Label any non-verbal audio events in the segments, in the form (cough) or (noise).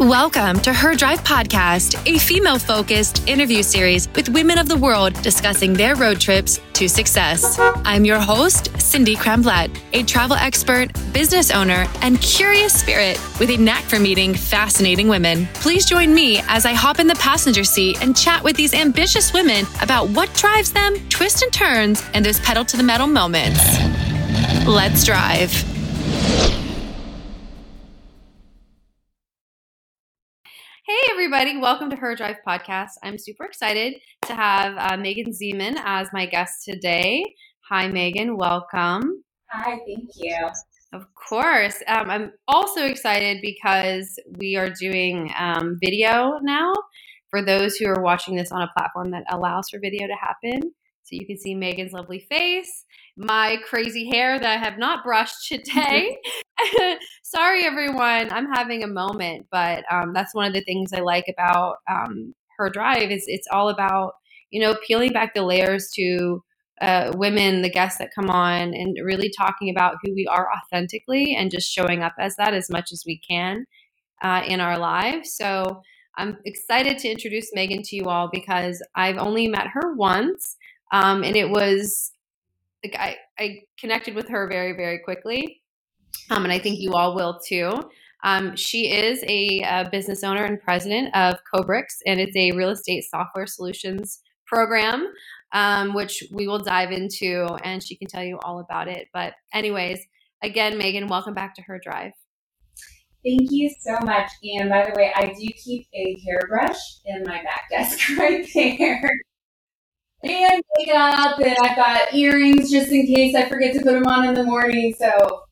Welcome to Her Drive Podcast, a female focused interview series with women of the world discussing their road trips to success. I'm your host, Cindy Kremblatt, a travel expert, business owner, and curious spirit with a knack for meeting fascinating women. Please join me as I hop in the passenger seat and chat with these ambitious women about what drives them, twists and turns, and those pedal to the metal moments. Let's drive. Everybody. Welcome to Her Drive Podcast. I'm super excited to have uh, Megan Zeman as my guest today. Hi, Megan. Welcome. Hi, thank you. Of course. Um, I'm also excited because we are doing um, video now for those who are watching this on a platform that allows for video to happen. So you can see Megan's lovely face, my crazy hair that I have not brushed (laughs) today. (laughs) (laughs) Sorry, everyone. I'm having a moment, but um, that's one of the things I like about um, her drive is it's all about you know peeling back the layers to uh, women, the guests that come on, and really talking about who we are authentically and just showing up as that as much as we can uh, in our lives. So I'm excited to introduce Megan to you all because I've only met her once. Um, and it was I, I connected with her very, very quickly. Um, and I think you all will too. Um, she is a, a, business owner and president of Cobrix, and it's a real estate software solutions program, um, which we will dive into, and she can tell you all about it. But, anyways, again, Megan, welcome back to Her Drive. Thank you so much. And by the way, I do keep a hairbrush in my back desk (laughs) right there and makeup, and I've got earrings just in case I forget to put them on in the morning. So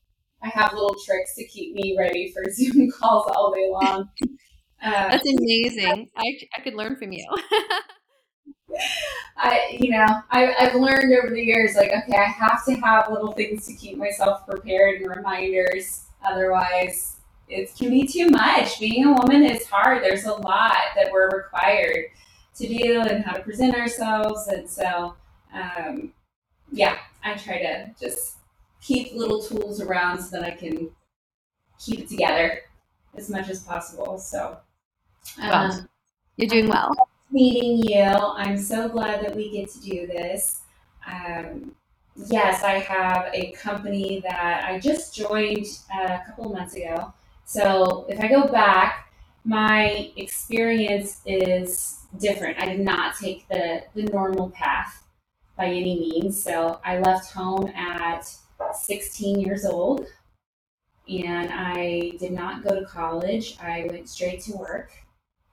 I have little tricks to keep me ready for (laughs) Zoom calls all day long. Uh, That's amazing. I, I could learn from you. (laughs) I, you know, I, I've learned over the years, like, okay, I have to have little things to keep myself prepared and reminders. Otherwise, it can be too much. Being a woman is hard. There's a lot that we're required to do and how to present ourselves. And so, um, yeah, I try to just keep little tools around so that I can keep it together as much as possible. So, um, well, you're doing well. Meeting you. I'm so glad that we get to do this. Um, yes, I have a company that I just joined a couple of months ago. So if I go back, my experience is different. I did not take the, the normal path by any means. So I left home at 16 years old and I did not go to college. I went straight to work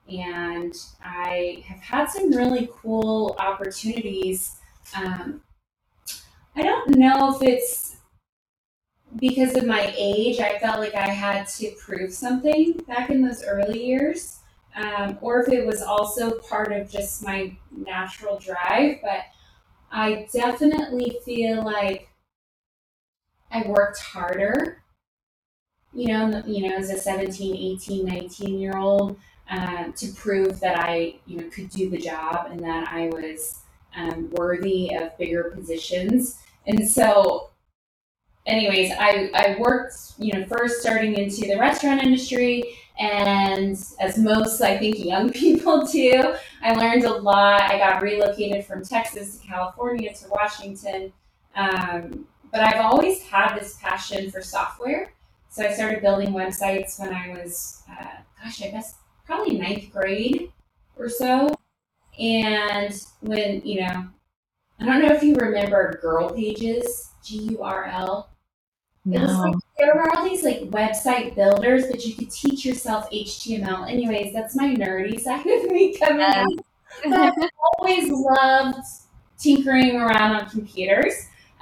and I have had some really cool opportunities. Um, I don't know if it's because of my age, I felt like I had to prove something back in those early years um, or if it was also part of just my natural drive. But I definitely feel like I worked harder, you know, you know, as a 17, 18, 19 year old uh, to prove that I, you know, could do the job and that I was um, worthy of bigger positions. And so, anyways, I, I worked, you know, first starting into the restaurant industry and as most, I think, young (laughs) people do, I learned a lot. I got relocated from Texas to California to Washington. Um, but I've always had this passion for software. So I started building websites when I was, uh, gosh, I guess probably ninth grade or so. And when, you know, I don't know if you remember Girl Pages, G U R L. No. It was like there were all these like website builders, but you could teach yourself HTML. Anyways, that's my nerdy side of me coming out. But I've (laughs) always loved tinkering around on computers.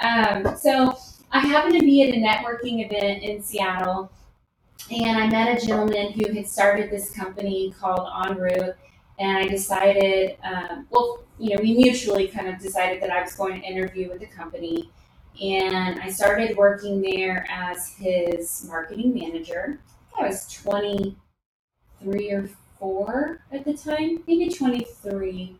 Um, so I happened to be at a networking event in Seattle, and I met a gentleman who had started this company called En Route. And I decided, um, well, you know, we mutually kind of decided that I was going to interview with the company and I started working there as his marketing manager. I was 23 or 4 at the time, maybe 23.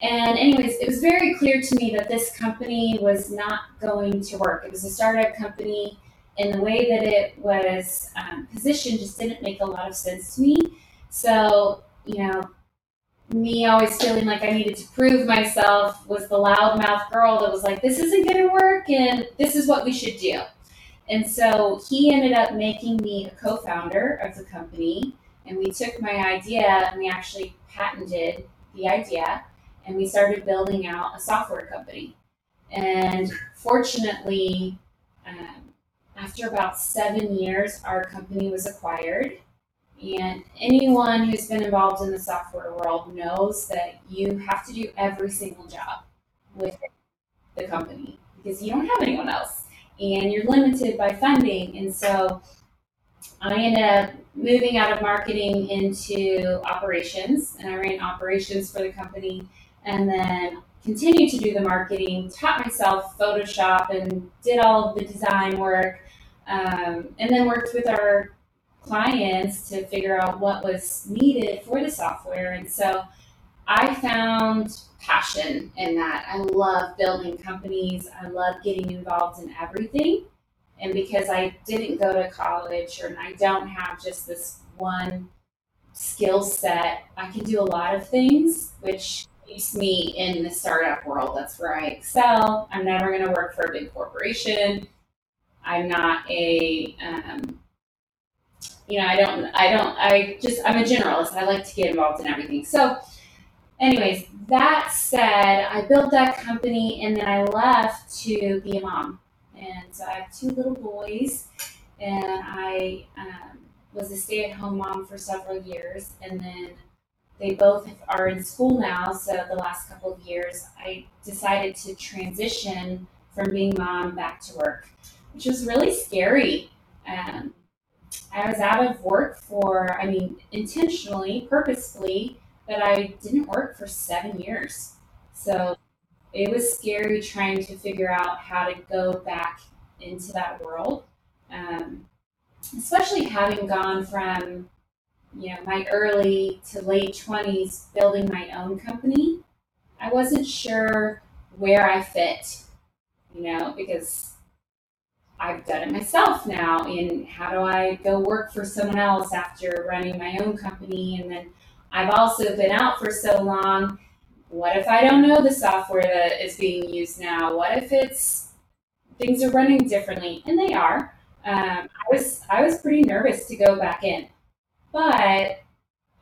And, anyways, it was very clear to me that this company was not going to work. It was a startup company, and the way that it was um, positioned just didn't make a lot of sense to me. So, you know, me always feeling like I needed to prove myself was the loudmouth girl that was like, this isn't going to work and this is what we should do. And so he ended up making me a co founder of the company. And we took my idea and we actually patented the idea and we started building out a software company. And fortunately, um, after about seven years, our company was acquired and anyone who's been involved in the software world knows that you have to do every single job with the company because you don't have anyone else and you're limited by funding. And so I ended up moving out of marketing into operations and I ran operations for the company and then continued to do the marketing, taught myself Photoshop and did all the design work. Um, and then worked with our clients to figure out what was needed for the software. And so I found passion in that. I love building companies, I love getting involved in everything. And because I didn't go to college or I don't have just this one skill set, I can do a lot of things, which keeps me in the startup world. That's where I excel. I'm never going to work for a big corporation. I'm not a um, you know, I don't, I don't, I just, I'm a generalist. I like to get involved in everything. So, anyways, that said, I built that company and then I left to be a mom. And so I have two little boys, and I um, was a stay at home mom for several years. And then they both are in school now. So the last couple of years, I decided to transition from being mom back to work, which was really scary. Um, I was out of work for, I mean, intentionally, purposefully, but I didn't work for seven years. So it was scary trying to figure out how to go back into that world. Um, especially having gone from, you know, my early to late 20s building my own company. I wasn't sure where I fit, you know, because I've done it myself now. And how do I go work for someone else after running my own company? And then I've also been out for so long. What if I don't know the software that is being used now? What if it's things are running differently? And they are. Um, I was I was pretty nervous to go back in, but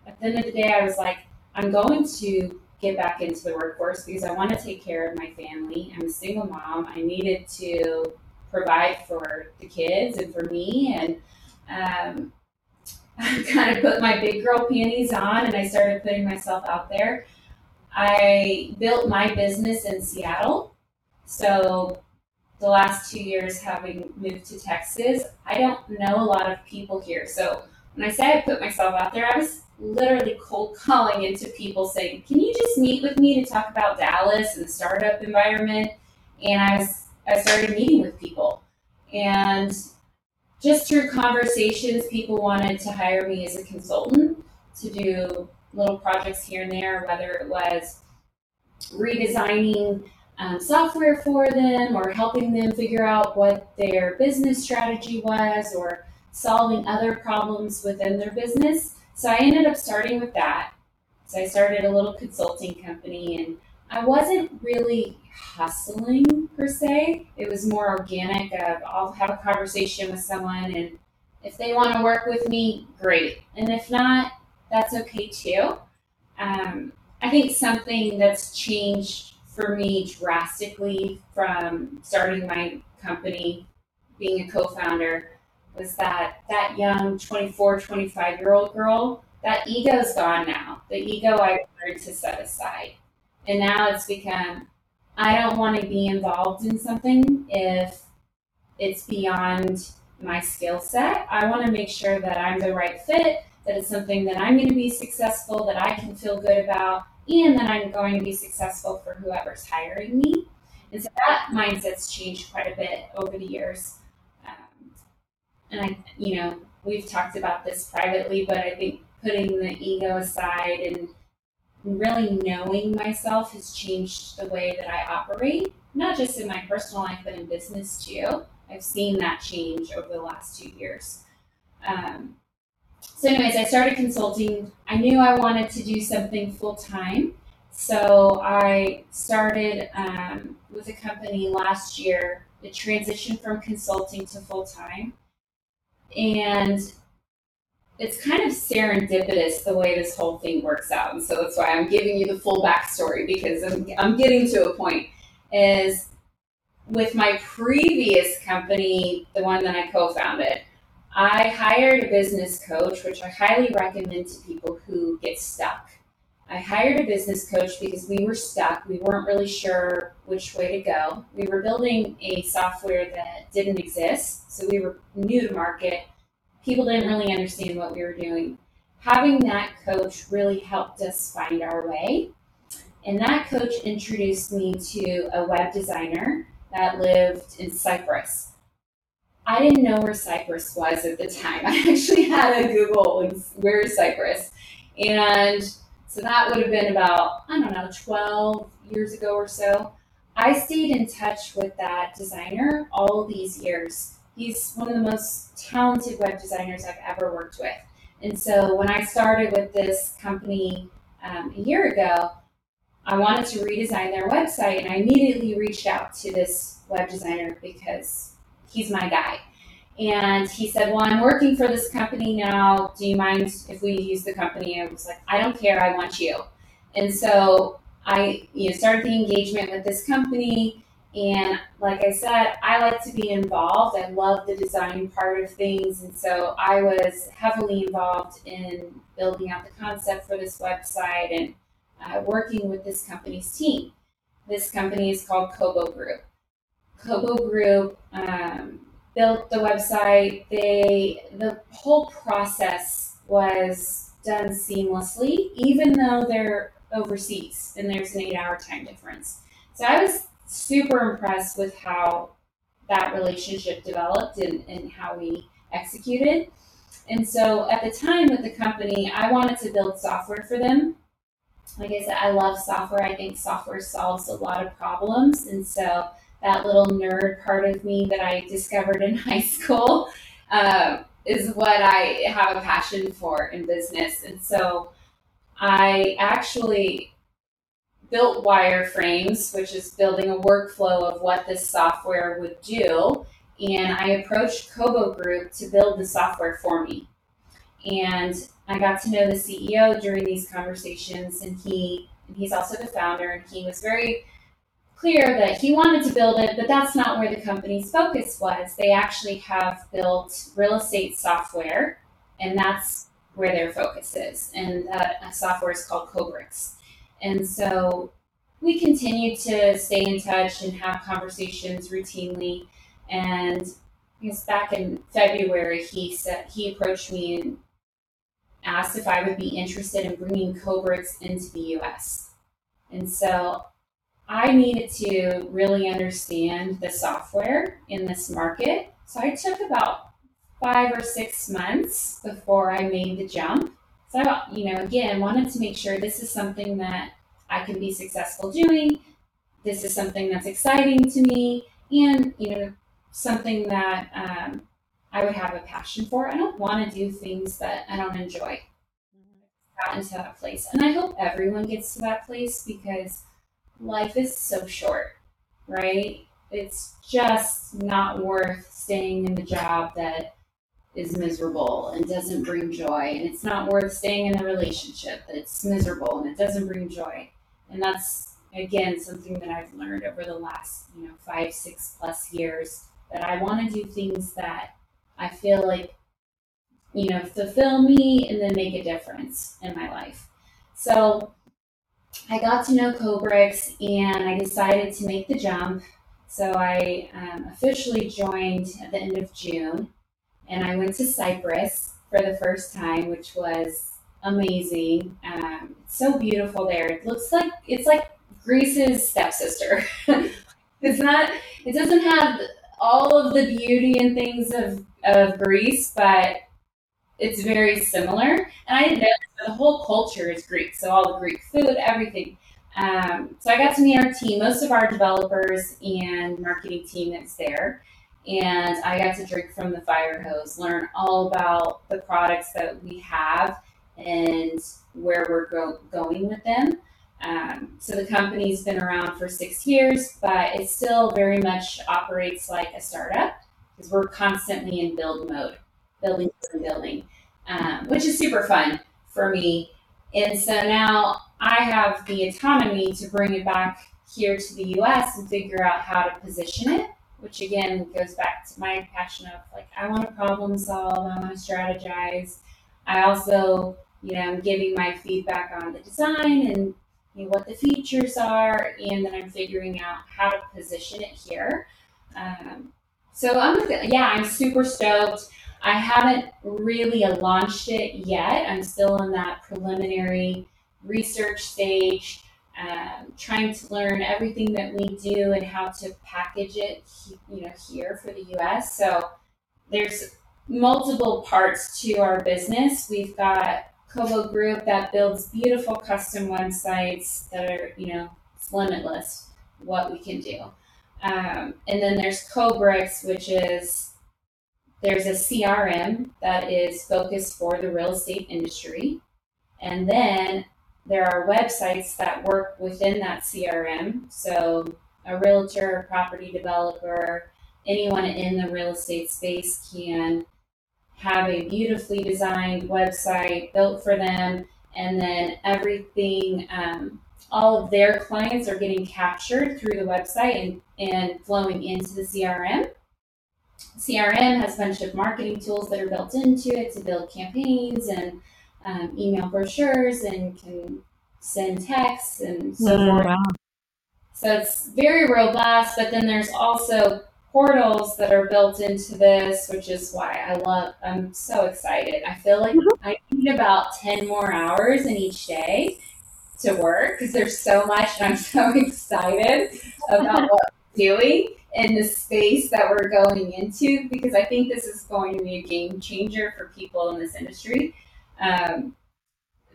at the end of the day, I was like, I'm going to get back into the workforce because I want to take care of my family. I'm a single mom. I needed to provide for the kids and for me. And um, (laughs) I kind of put my big girl panties on and I started putting myself out there. I built my business in Seattle. So the last two years having moved to Texas, I don't know a lot of people here. So when I say I put myself out there, I was literally cold (laughs) calling into people saying, Can you just meet with me to talk about Dallas and the startup environment? And I was I started meeting with people. And just through conversations, people wanted to hire me as a consultant to do little projects here and there, whether it was redesigning um, software for them or helping them figure out what their business strategy was or solving other problems within their business. So I ended up starting with that. So I started a little consulting company and I wasn't really hustling per se. It was more organic of I'll have a conversation with someone and if they want to work with me, great. And if not, that's okay too. Um, I think something that's changed for me drastically from starting my company, being a co-founder, was that that young 24, 25 year old girl, that ego's gone now. The ego I learned to set aside. And now it's become I don't want to be involved in something if it's beyond my skill set. I want to make sure that I'm the right fit, that it's something that I'm going to be successful, that I can feel good about, and that I'm going to be successful for whoever's hiring me. And so that mindset's changed quite a bit over the years. Um, and I, you know, we've talked about this privately, but I think putting the ego aside and really knowing myself has changed the way that I operate, not just in my personal life, but in business too. I've seen that change over the last two years. Um, so, anyways, I started consulting. I knew I wanted to do something full time. So, I started um, with a company last year. It transition from consulting to full time. And it's kind of serendipitous the way this whole thing works out. And so that's why I'm giving you the full backstory because I'm, I'm getting to a point. Is with my previous company, the one that I co founded, I hired a business coach, which I highly recommend to people who get stuck. I hired a business coach because we were stuck. We weren't really sure which way to go. We were building a software that didn't exist, so we were new to market. People didn't really understand what we were doing. Having that coach really helped us find our way. And that coach introduced me to a web designer that lived in Cyprus. I didn't know where Cyprus was at the time. (laughs) I actually had a Google, where is Cyprus? And so that would have been about, I don't know, 12 years ago or so. I stayed in touch with that designer all these years. He's one of the most talented web designers I've ever worked with. And so when I started with this company um, a year ago, I wanted to redesign their website and I immediately reached out to this web designer because he's my guy. And he said, Well, I'm working for this company now. Do you mind if we use the company? I was like, I don't care. I want you. And so I you know, started the engagement with this company. And like I said, I like to be involved. I love the design part of things. And so I was heavily involved in building out the concept for this website and uh, working with this company's team. This company is called Kobo Group. Kobo Group um, built the website. They the whole process was done seamlessly, even though they're overseas and there's an eight-hour time difference. So I was super impressed with how that relationship developed and, and how we executed. And so at the time with the company, I wanted to build software for them. Like I said, I love software. I think software solves a lot of problems. And so that little nerd part of me that I discovered in (laughs) high school uh, is what I have a passion for in business. And so I actually built wireframes, which is building a workflow of what this software would do. And I approached Kobo Group to build the software for me. And I got to know the CEO during these conversations, and he and he's also the founder, and he was very clear that he wanted to build it, but that's not where the company's focus was. They actually have built real estate software, and that's where their focus is. And uh, that software is called Cobrix. And so we continue to stay in touch and have conversations routinely. And I guess back in February, he said he approached me and asked if I would be interested in bringing Cobrix into the U.S. And so I needed to really understand the software in this market. So I took about five or six months before I made the jump. So I, you know, again, wanted to make sure this is something that I can be successful doing. This is something that's exciting to me, and you know, something that um, I would have a passion for. I don't want to do things that I don't enjoy. Got into that place, and I hope everyone gets to that place because life is so short, right? It's just not worth staying in the job that is miserable and doesn't bring joy. And it's not worth staying in a relationship that's miserable and it doesn't bring joy. And that's, again, something that I've learned over the last, you know, five, six plus years that I want to do things that I feel like, you know, fulfill me and then make a difference in my life. So I got to know Cobrix and I decided to make the jump. So I um, officially joined at the end of June and I went to Cyprus for the first time, which was amazing. Um, it's so beautiful there. It looks like it's like Greece's stepsister. (laughs) it's not. It doesn't have all of the beauty and things of of Greece, but it's very similar. And I didn't know the whole culture is Greek, so all the Greek food, everything. Um, so I got to meet our team, most of our developers and marketing team that's there. And I got to drink from the fire hose, learn all about the products that we have and where we're go- going with them. Um, so the company's been around for six years, but it still very much operates like a startup because we're constantly in build mode, building and building, um, which is super fun for me. And so now I have the autonomy to bring it back here to the US and figure out how to position it, which again goes back to my passion of like, I want to problem solve, I want to strategize. I also, you know, I'm giving my feedback on the design and you know, what the features are, and then I'm figuring out how to position it here. Um, so I'm, yeah, I'm super stoked. I haven't really launched it yet. I'm still in that preliminary research stage, um, trying to learn everything that we do and how to package it, you know, here for the U.S. So there's multiple parts to our business. We've got Kobo Group that builds beautiful custom websites that are, you know, limitless what we can do. Um, and then there's Cobrix, which is there's a CRM that is focused for the real estate industry. And then there are websites that work within that CRM. So a realtor, a property developer, anyone in the real estate space can have a beautifully designed website built for them, and then everything, um, all of their clients are getting captured through the website and, and flowing into the CRM. CRM has a bunch of marketing tools that are built into it to build campaigns and um, email brochures and can send texts and so mm, forth. Wow. So it's very robust, but then there's also portals that are built into this, which is why I love, I'm so excited. I feel like mm-hmm. I need about 10 more hours in each day to work because there's so much and I'm (laughs) so excited about (laughs) what we're doing in the space that we're going into because I think this is going to be a game changer for people in this industry. Um,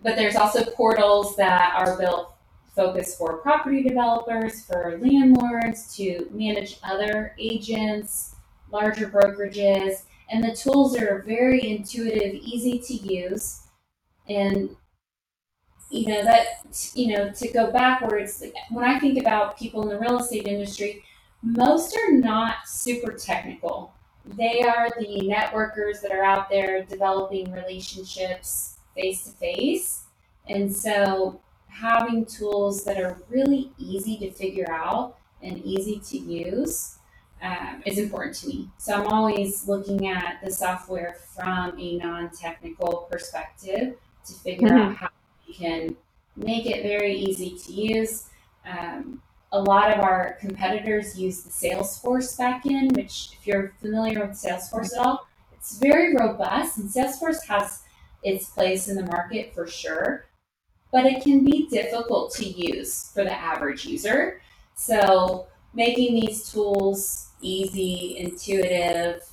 but there's also portals that are built focused for property developers, for landlords, to manage other agents, larger brokerages. And the tools are very intuitive, easy to use. And you know that you know to go backwards when i think about people in the real estate industry most are not super technical they are the networkers that are out there developing relationships face to face and so having tools that are really easy to figure out and easy to use um, is important to me. So I'm always looking at the software from a non technical perspective to figure mm-hmm. out how we can make it very easy to use. Um, a lot of our competitors use the Salesforce backend, which, if you're familiar with Salesforce at all, it's very robust, and Salesforce has its place in the market for sure but it can be difficult to use for the average user. So making these tools easy, intuitive,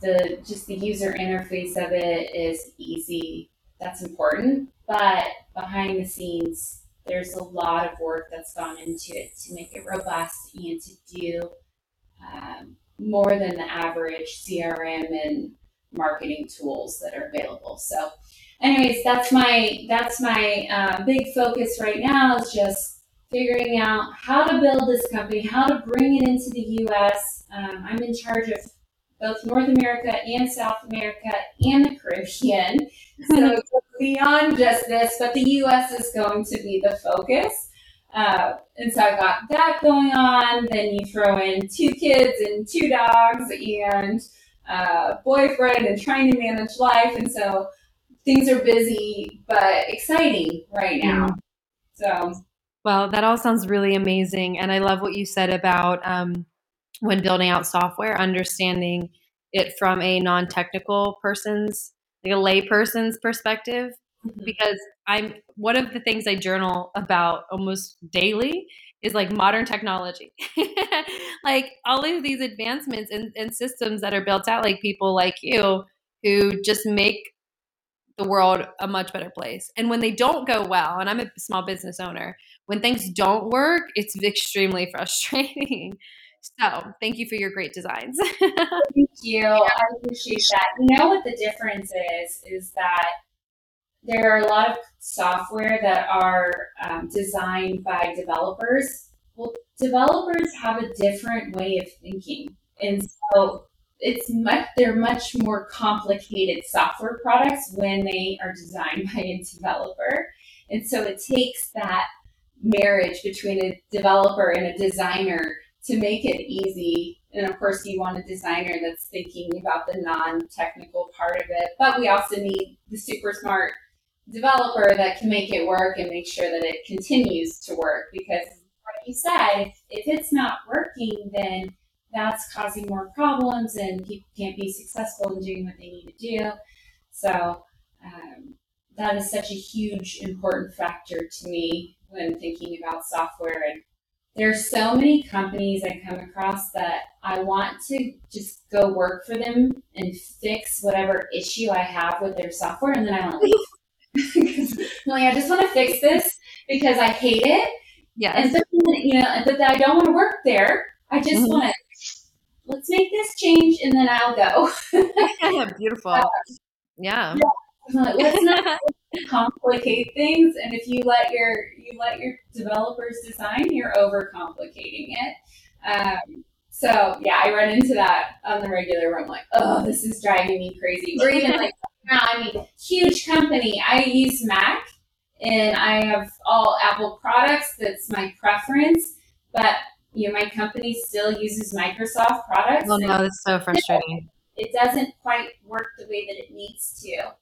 the just the user interface of it is easy. That's important, but behind the scenes, there's a lot of work that's gone into it to make it robust and to do um, more than the average CRM and marketing tools that are available. So anyways, that's my that's my uh, big focus right now is just figuring out how to build this company, how to bring it into the U.S. Um, I'm in charge of both North America and South America and the Caribbean, (laughs) so beyond just this, but the U.S. is going to be the focus. Uh, and so I got that going on. Then you throw in two kids and two dogs and uh, boyfriend and trying to manage life, and so things are busy but exciting right now. Mm. So, well, that all sounds really amazing, and I love what you said about um, when building out software, understanding it from a non-technical person's, like a layperson's perspective. Mm-hmm. Because I'm one of the things I journal about almost daily is like modern technology. (laughs) like all of these advancements and, and systems that are built out, like people like you who just make the world a much better place. And when they don't go well, and I'm a small business owner, when things don't work, it's extremely (laughs) frustrating So thank you for your great designs. (laughs) thank you. I appreciate that. You know what the difference is? Is that there are a lot of software that are um, designed by developers. Well, developers have a different way of thinking, and so it's much they're much more complicated software products when they are designed (laughs) by a developer, and so it takes that marriage between a developer and a designer to make it easy. And of course, you want a designer that's thinking about the non technical part of it. But we also need the super smart developer that can make it work and make sure that it continues to work. Because, like you said, if, it's not working, then that's causing more problems and people can't be successful in doing what they need to do. So, um, that is such a huge, important factor to me when thinking about software. And there's so many companies I come across that I want to just go work for them and fix whatever issue I have with their software, and then I want to leave. (laughs) like, I just want to fix this because I hate it. Yeah. And so, you know, but I don't want to work there. I just mm-hmm. want to let's make this change and then I'll go. (laughs) Beautiful. Uh, yeah. yeah. Let's not (laughs) complicate things and if you let your you let your developers design you're overcomplicating it. Um, so yeah i run into that on the regular where i'm like oh this is driving me crazy. Or even like i mean huge company. I use mac and i have all apple products. That's my preference but you know my company still uses microsoft products well no it's so frustrating. it doesn't quite work the way that it needs to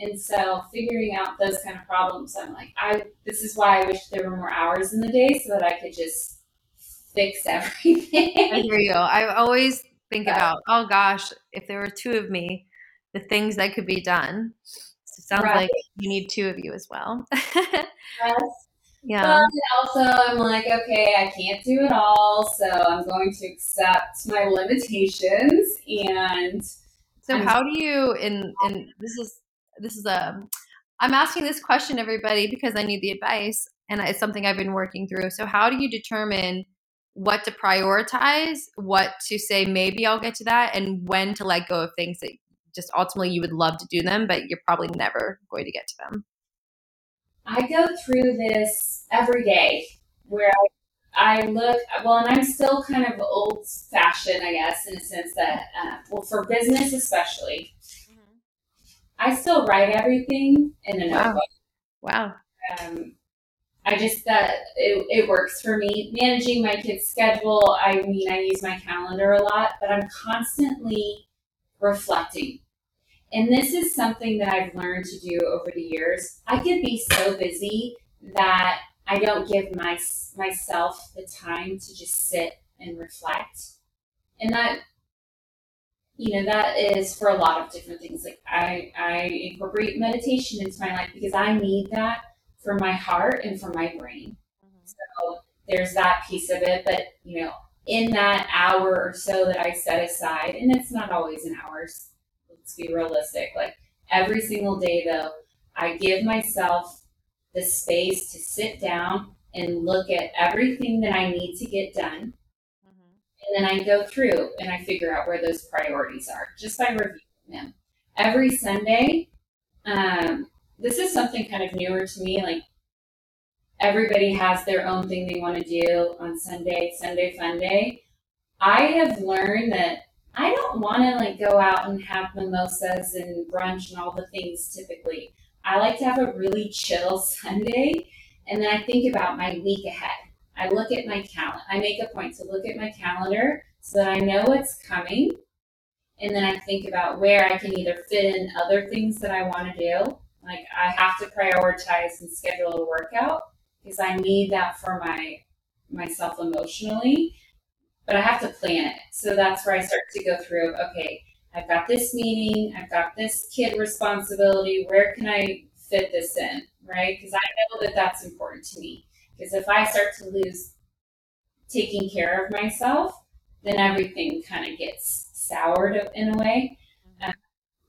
and so figuring out those kind of problems, I'm like, I this is why I wish there were more hours in the day so that I could just fix (laughs) everything. I hear you. I always think yeah. about, oh gosh, if there were two of me, the things that could be done. So it sounds right. like you need two of you as well. yes. (laughs) Yeah. But also, I'm like, okay, I can't do it all, so I'm going to accept my limitations. And so, I'm, how do you? And and this is this is a I'm asking this question everybody because I need the advice and it's something I've been working through. So how do you determine what to prioritize, what to say maybe I'll get to that and when to let go of things that just ultimately you would love to do them but you're probably never going to get to them? I go through this every day where I, I look well, and I'm still kind of old fashioned, I guess, in a sense that, uh, well, for business especially, I still write everything in a wow. notebook. Wow. Um, I just that it, it works for me. Managing my kids' schedule, I mean, I use my calendar a lot, but I'm constantly reflecting. And this is something that I've learned to do over the years. I could be so busy that I don't give my, myself the time to just sit and reflect. And that you know that is for a lot of different things. Like i i incorporate meditation into my life because i need that for my heart and for my brain. Mm-hmm. so there's that piece of it but you know in that hour or so that i set aside and it's not always an hour let's be realistic like every single day though i give myself the space to sit down and look at everything that i need to get done and then I go through and I figure out where those priorities are just by reviewing them. Every Sunday, um, this is something kind of newer to me. Like everybody has their own thing they want to do on Sunday, Sunday fun day. I have learned that I don't want to like go out and have mimosas and brunch and all the things typically. I like to have a really chill (laughs) Sunday and then I think about my week ahead. I look at my calendar. I make a point to look at my calendar so that I know what's coming. And then I think about where I can either fit in other things that I want to do. Like I have to prioritize and schedule a workout because I need that for my myself emotionally. But I have to plan it. So that's where I start to go through, okay, I've got this meeting, I've got this kid responsibility. Where can I fit this in? Right? Because I know that that's important to me. Because if I start to lose taking care of myself, then everything kind of gets soured in a way. Um,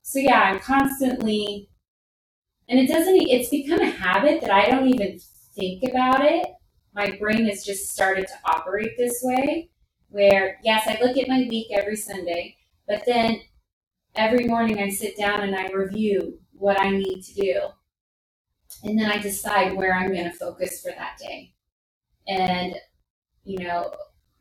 so yeah, I'm constantly, and it doesn't. It's become a habit that I don't even think about it. My brain has just started to operate this way, where, yes, I look at my week every Sunday, but then every morning I sit down and I review what I need to do. And then I decide where I'm going to focus for that day. And, you know,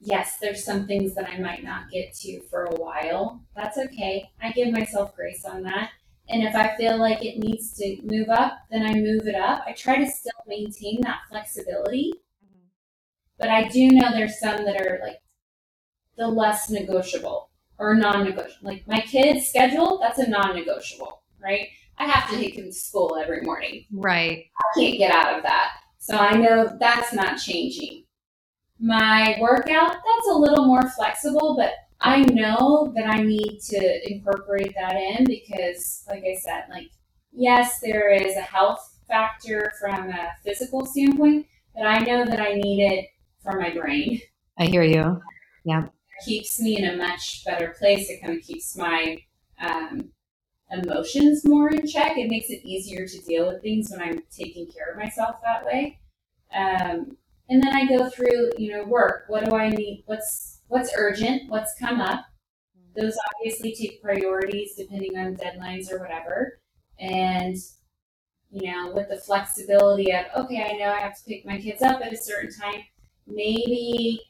yes, there's some things that I might not get to for a while. That's okay. I give myself grace on that. And if I feel like it needs to move up, then I move it up. I try to still maintain that flexibility. But I do know there's some that are like the less negotiable or non negotiable. Like my kid's schedule, that's a non negotiable, right? I have to take him to school every morning. Right. I can't get out of that. So I know that's not changing. My workout, that's a little more flexible, but I know that I need to incorporate that in because, like I said, like, yes, there is a health factor from a physical standpoint, but I know that I need it for my brain. I hear you. Yeah. It keeps me in a much better place. It kind of keeps my um, emotions more in check. It makes it easier to deal with things when I'm taking care of myself that way. Um, and then I go through, you know, work. What do I need? What's what's urgent? What's come up? Those obviously take priorities depending on deadlines or whatever. And you know, with the flexibility of okay, I know I have to pick my kids up at a certain time. Maybe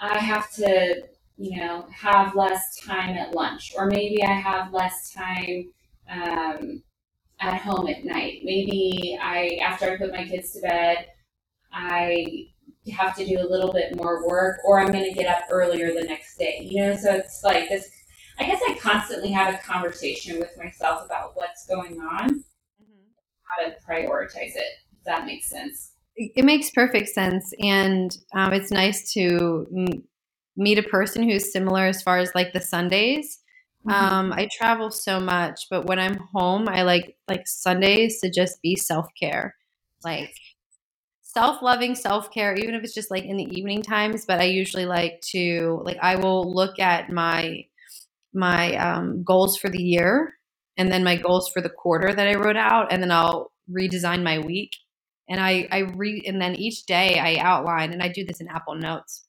I have to, you know, have less time at lunch, or maybe I have less time um, at home at night. Maybe I, after I put my kids to bed, I have to do a little bit more work or I'm going to get up earlier the next day. You know, so it's like this. I guess I constantly have a conversation with myself about what's going on, mm-hmm. how to prioritize it. If that makes sense. It makes perfect sense, and um, it's nice to meet a person who's similar as far as like the Sundays. Mm-hmm. Um, I travel so much, but when I'm home, I like like Sundays to just be self care. Like self loving self care, even if it's just like in the evening times. But I usually like to like I will look at my my um, goals for the year and then my goals for the quarter that I wrote out, and then I'll redesign my week. And I I read and then each day I outline and I do this in Apple Notes,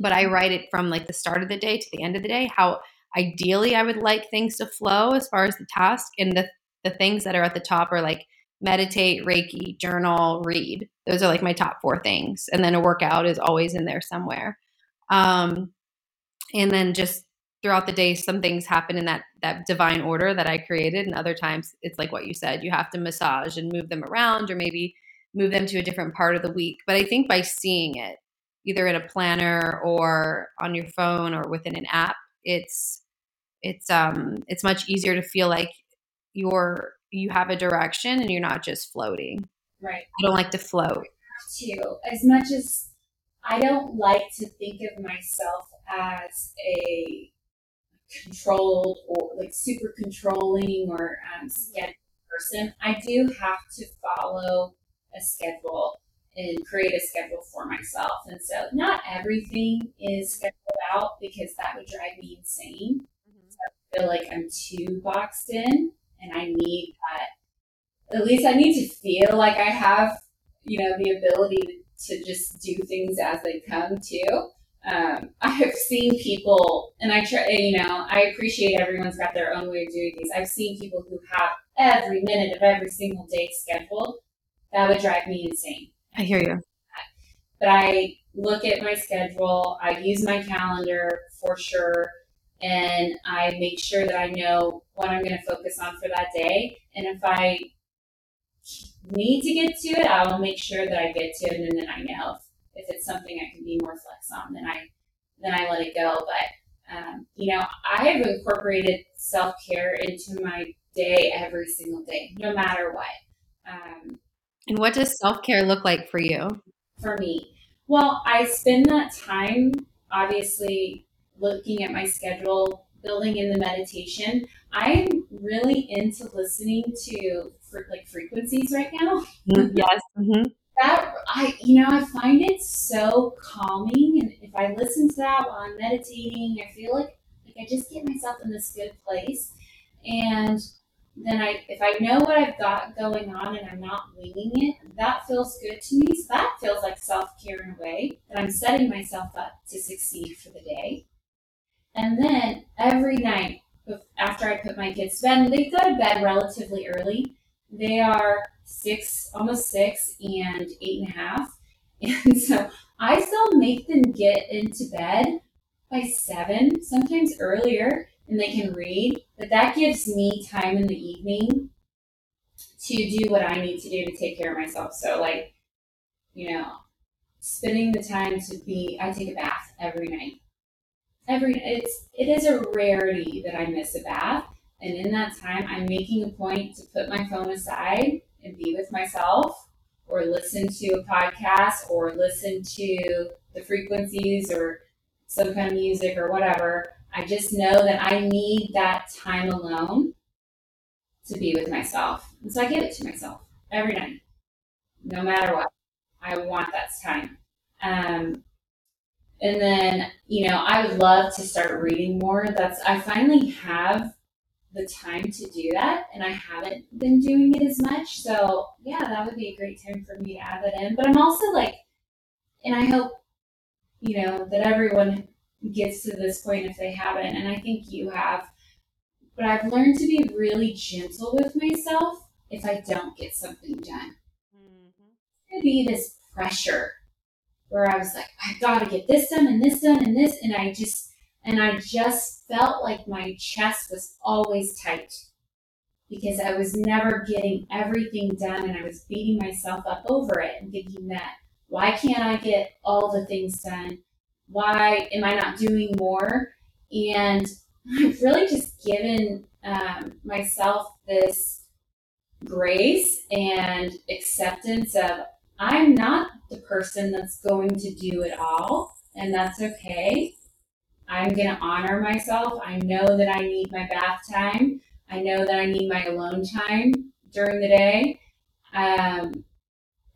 but I write it from like the start of the day to the end of the day how ideally I would like things to flow as far as the task and the the things that are at the top are like meditate, Reiki, journal, read. Those are like my top four things. And then a workout is always in there somewhere. Um, and then just throughout the day, some things happen in that that divine order that I created, and other times it's like what you said, you have to massage and move them around, or maybe move them to a different part of the week. But I think by seeing it, either in a planner or on your phone or within an app, it's it's um it's much easier to feel like you're you have a direction and you're not just floating. Right. I don't like to float. Too. As much as I don't like to think of myself as a controlled or like super controlling or um, scheduled person, I do have to follow a schedule and create a schedule for myself. And so not everything is scheduled out because that would drive me insane. Mm-hmm. So I feel like I'm too boxed in and I need that. At least I need to feel like I have, you know, the ability to just do things as they come too. Um, (laughs) I have seen people, and I try, you know, I appreciate everyone's got their own way of doing things. I've seen people who have every minute of every single day scheduled. That would drive me insane. I hear you. But I look at my schedule, I use my calendar for sure and I make sure that I know what I'm going to focus on for that day. And if I need to get to it, I will make sure that I get to it, and then I know if, if it's something I can be more flex on, then I then I let it go. But um, you know, I have incorporated self care into my day every single day, no matter what. Um, and what does self care look like for you? For me, well, I spend that time obviously looking at my schedule, building in the meditation. I'm really into listening to like frequencies right now. Mm-hmm. yes. Mm-hmm. That I, you know, I find it so calming, and if I listen to that while I'm meditating, I feel like like I just get myself in this good place. And then I if I know what I've got going on and I'm not winging it, that feels good to me. So that feels like self care in a way that I'm setting myself up to succeed for the day. And then every night after I put my kids to bed, they go to bed relatively early. They are six, almost six, and eight and a half. (laughs) And so I still make them get into bed by seven, sometimes earlier, and they can read. But that gives me time in the evening to do what I need to do to take care of myself. So, like, you know, spending the time to be, I take a bath every night. Every it's it is a rarity that I miss a bath, and in that time, I'm making a point to put my phone aside and be with myself, or listen to a podcast, or listen to the frequencies, or some kind of music, or whatever I just know that I need that time alone to be with myself. And so I give it to myself every night, no matter what. I want that time. Um, and then, you know, I would love to start reading more. That's, I finally have the time to do that, and I haven't been doing it as much. So, yeah, that would be a great time for me to add that in. But I'm also like, and I hope, you know, that everyone gets to this point if they haven't, and I think you have. But I've learned to be really gentle with myself if I don't get something done. Mm-hmm. Be this pressure where I was like, I've gotta get this done and this done and this, and I just and I just felt like my chest was always tight because I was never getting everything done and I was beating myself up over it and thinking that why can't I get all the things done? Why am I not doing more? And I've really just given um, myself this grace and acceptance of I'm not the person that's going to do it all, and that's okay. I'm going to honor myself. I know that I need my bath time. I know that I need my alone time during the day. Um,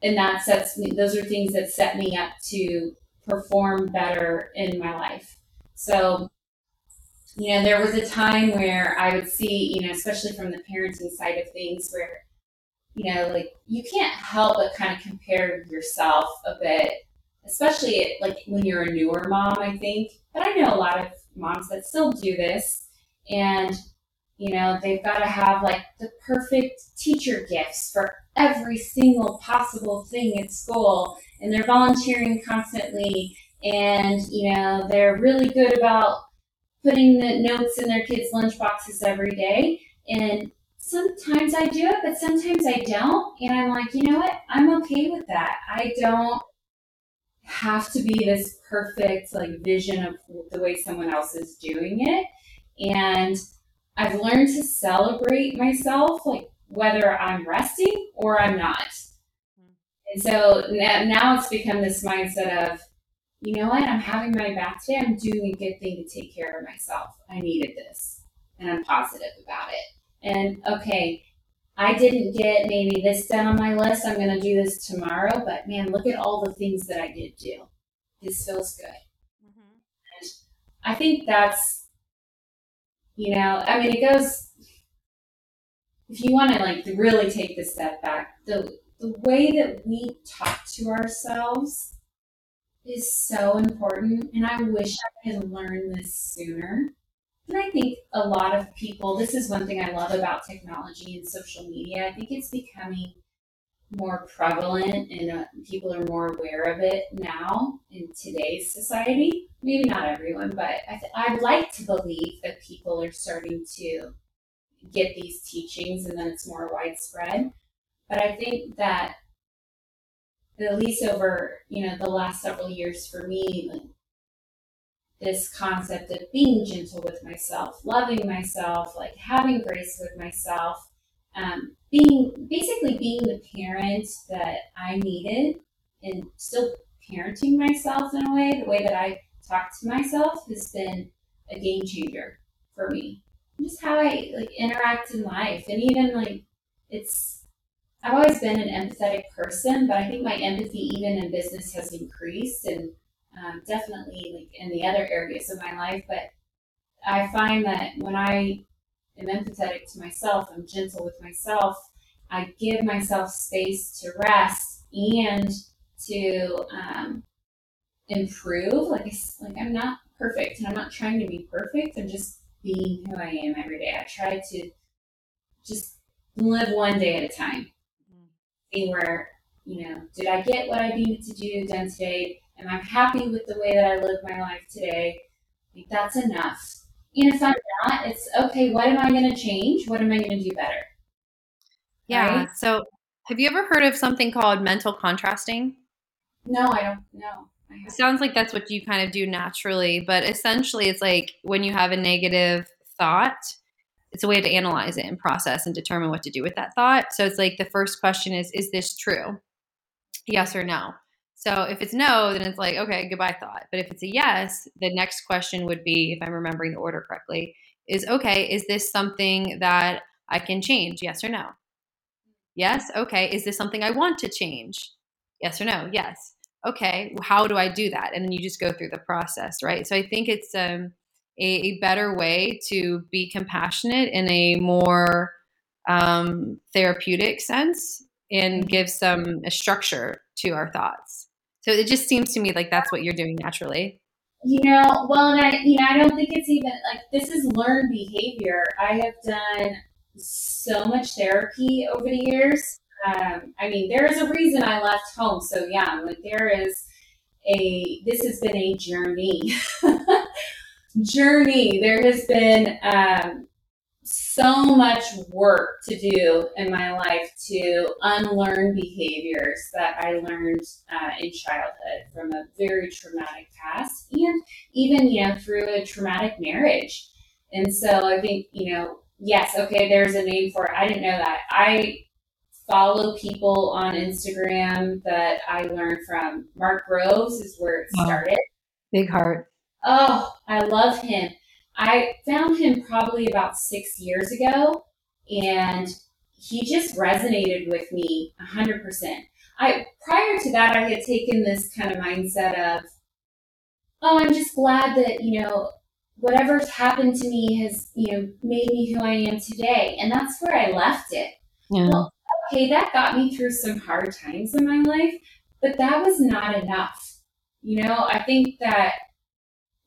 and that sets me, those are things that set me up to perform better in my life. So, you know, there was a time where I would see, you know, especially from the parenting side of things, where, you know, like you can't help but kind of compare yourself a bit, especially like when you're a newer mom, I think. But I know a lot of moms that still do this. And, you know, they've got to have like the perfect teacher gifts for every single possible thing at school and they're volunteering constantly and you know they're really good about putting the notes in their kids lunch boxes every day and sometimes i do it but sometimes i don't and i'm like you know what? I'm okay with that. I don't have to be this perfect like vision of the way someone else is doing it and i've learned to celebrate myself like whether i'm resting or i'm not and so now it's become this mindset of, you know what, I'm having my bath today. I'm doing a good thing to take care of myself. I needed this. And I'm positive about it. And okay, I didn't get maybe this done on my list. I'm going to do this tomorrow. But man, look at all the things that I did do. This feels good. Mm-hmm. And I think that's, you know, I mean, it goes, if you want to like really take the step back, the the way that we talk to ourselves is so important. And I wish I had learned this sooner. And I think a lot of people, this is one thing I love about technology and social media. I think it's becoming more prevalent and uh, people are more aware of it now in today's society. Maybe not everyone, but I th- I'd like to believe that people are starting to get these teachings and then it's more widespread. But I think that at least over you know the last several years for me, like this concept of being gentle with myself, loving myself, like having grace with myself, um, being basically being the parent that I needed, and still parenting myself in a way, the way that I talk to myself has been a game changer for me. Just how I like interact in life, and even like it's I've always been an empathetic person, but I think my empathy, even in business, has increased and um, definitely like in the other areas of my life. But I find that when I am empathetic to myself, I'm gentle with myself, I give myself space to rest and to um, improve. Like, like I'm not perfect, and I'm not trying to be perfect. I'm just being who I am every day. I try to just live one day at a time. Mm-hmm. See where you know, did I get what I needed to do done today? Am I happy with the way that I live my life today? I think that's enough. And if I'm not, it's okay. What am I going to change? What am I going to do better? Yeah. Right? So, have you ever heard of something called mental contrasting? No, I don't know. It sounds like that's what you kind of do naturally, but essentially, it's like when you have a negative thought, it's a way to analyze it and process and determine what to do with that thought. So, it's like the first question is Is this true? Yes or no? So, if it's no, then it's like, okay, goodbye thought. But if it's a yes, the next question would be, if I'm remembering the order correctly, is okay, is this something that I can change? Yes or no? Yes. Okay. Is this something I want to change? Yes or no? Yes. Okay. How do I do that? And then you just go through the process, right? So I think it's um, a, a, better way to be compassionate in a more um, therapeutic sense and give some a structure to our thoughts. So it just seems to me like that's what you're doing naturally. You know, well, and I, you know, I don't think it's even like this is learned behavior. I have done so much therapy over the years. Um, I mean, there is a reason I left home so young. Like there is a this has been a journey. (laughs) journey. There has been um, so much work to do in my life to unlearn behaviors that I learned uh, in childhood from a very traumatic past, and even you know through a traumatic marriage. And so I think you know Yes, okay, there's a name for it. I didn't know that. I follow people on Instagram that I learned from. Mark Groves is where it started. big heart. Oh, I love him. I found him probably about six years ago, and he just resonated with me 100%. I prior to that, I had taken this kind of mindset of, oh, I'm just glad that you know whatever's happened to me has, you know, made me who I am today. And that's where I left it. Yeah. Well, okay, that got me through some hard times in my life, but that was not enough. You know, I think that,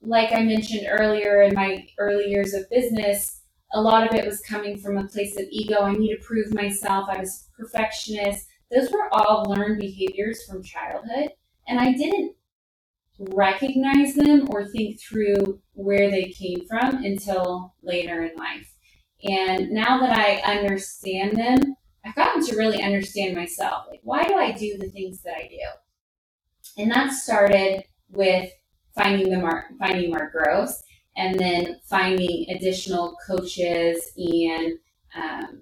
like I mentioned earlier in my early years of business, a lot of it was coming from a place of ego. I need to prove myself. I was perfectionist. Those were all learned behaviors from childhood. And I didn't recognize them or think through where they came from until later in life. And now that I understand them, I've gotten to really understand myself. Like, why do I do the things that I do? And that started with finding the Mark, finding Mark Groves, and then finding additional coaches and um,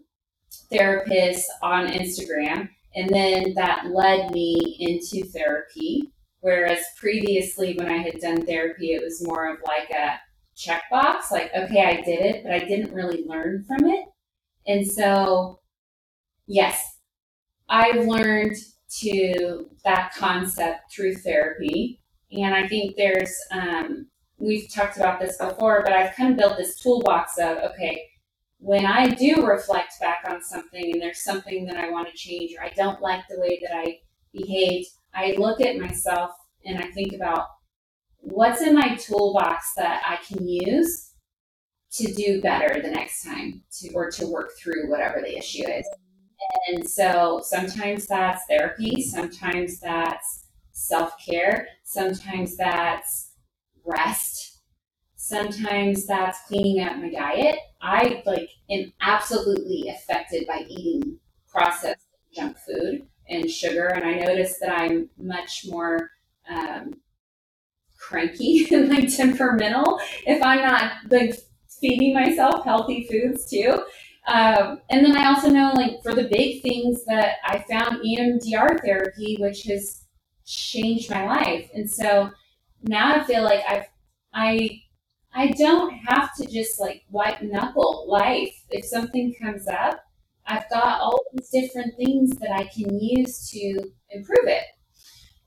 therapists on Instagram. And then that led me into therapy Whereas previously, when I had done therapy, it was more of like a checkbox, like, okay, I did it, but I didn't really learn from it. And so, yes, I've learned to that concept through therapy. And I think there's, um, we've talked about this before, but I've kind of built this toolbox of, okay, when I do reflect back on something and there's something that I want to change or I don't like the way that I behaved, I look at myself and I think about what's in my toolbox that I can use to do better the next time to or to work through whatever the issue is. And so sometimes that's therapy, sometimes that's self-care, sometimes that's rest, sometimes that's cleaning up my diet. I like am absolutely affected by eating processed junk food and sugar. And I notice that I'm much more um, cranky (laughs) and like temperamental if I'm not like feeding myself healthy foods too. Um, and then I also know like for the big things that I found EMDR therapy, which has changed my life. And so now I feel like I've I I don't have to just like white knuckle life. If something comes up, I've got all these different things that I can use to improve it.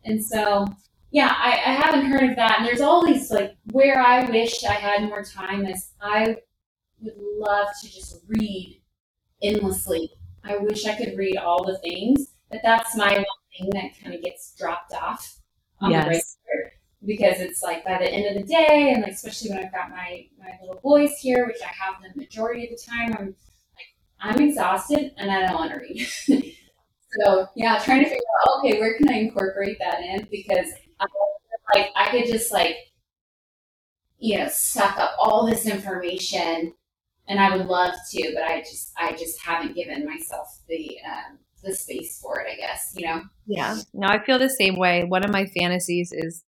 And so, yeah, I, I haven't heard of that. And there's all these like where I wish I had more time is I would love to just read endlessly. I wish I could read all the things, but that's my one thing that kind of gets dropped off on yes. the regular because it's like by the end of the day, and like especially when I've got my my little boys here, which I have the majority of the time, I'm like I'm exhausted and I don't want to read. (laughs) so yeah, trying to figure out okay, where can I incorporate that in because I, like I could just like you know suck up all this information and I would love to, but I just I just haven't given myself the um, the space for it. I guess you know. Yeah. No, I feel the same way. One of my fantasies is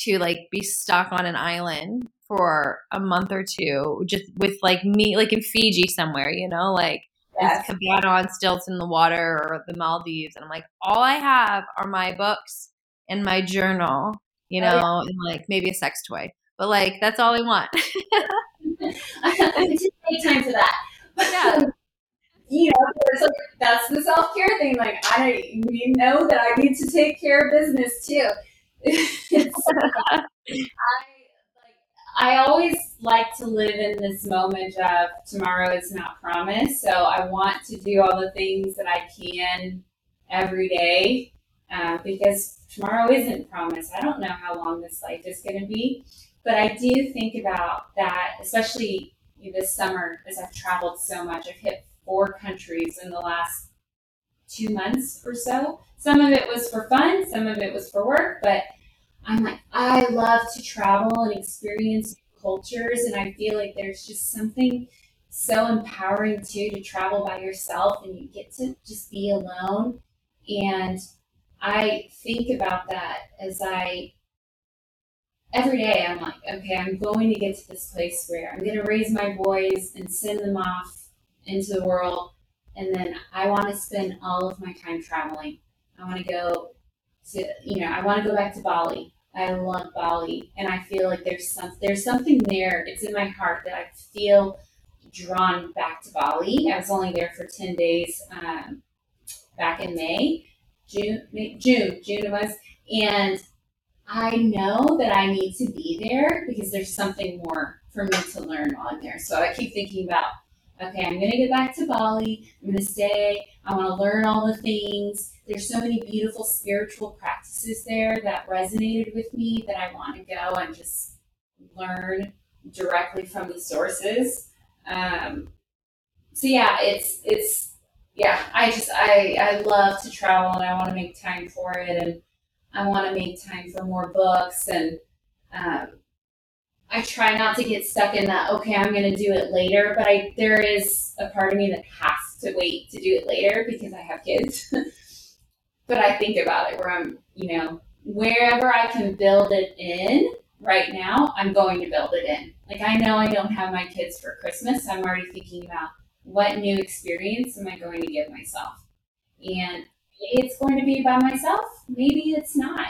to like be stuck on an island for a month or two, just with like me, like in Fiji somewhere, you know, like yes. cabana on stilts in the water or the Maldives, and I'm like, all I have are my books and my journal, you know, oh, yeah. and like maybe a sex toy, but like that's all I want. (laughs) (laughs) I take time for that. Yeah. (laughs) you know, like, that's the self care thing. Like I, you know that I need to take care of business too. (laughs) I like I always like to live in this moment of tomorrow is not promised. So I want to do all the things that I can every day uh, because tomorrow isn't promised. I don't know how long this life is going to be, but I do think about that, especially this summer as I've traveled so much. I've hit four countries in the last two months or so. Some of it was for fun, some of it was for work, but I'm like, I love to travel and experience cultures, and I feel like there's just something so empowering too to travel by yourself and you get to just be alone. And I think about that as I every day I'm like, okay, I'm going to get to this place where I'm going to raise my boys and send them off into the world. And then I want to spend all of my time traveling. I want to go to, you know, I want to go back to Bali. I love Bali, and I feel like there's some there's something there. It's in my heart that I feel drawn back to Bali. I was only there for ten days um, back in May, June, June, June it was, and I know that I need to be there because there's something more for me to learn on there. So I keep thinking about, okay, I'm going to get back to Bali. I'm going to stay. I want to learn all the things. There's so many beautiful spiritual practices there that resonated with me that I want to go and just learn directly from the sources. Um, so yeah, it's it's yeah. I just I I love to travel and I want to make time for it and I want to make time for more books and um, I try not to get stuck in that okay I'm going to do it later but I there is a part of me that has to wait to do it later because I have kids. (laughs) But I think about it where I'm you know wherever I can build it in right now I'm going to build it in. Like I know I don't have my kids for Christmas I'm already thinking about what new experience am I going to give myself? And it's going to be by myself, maybe it's not.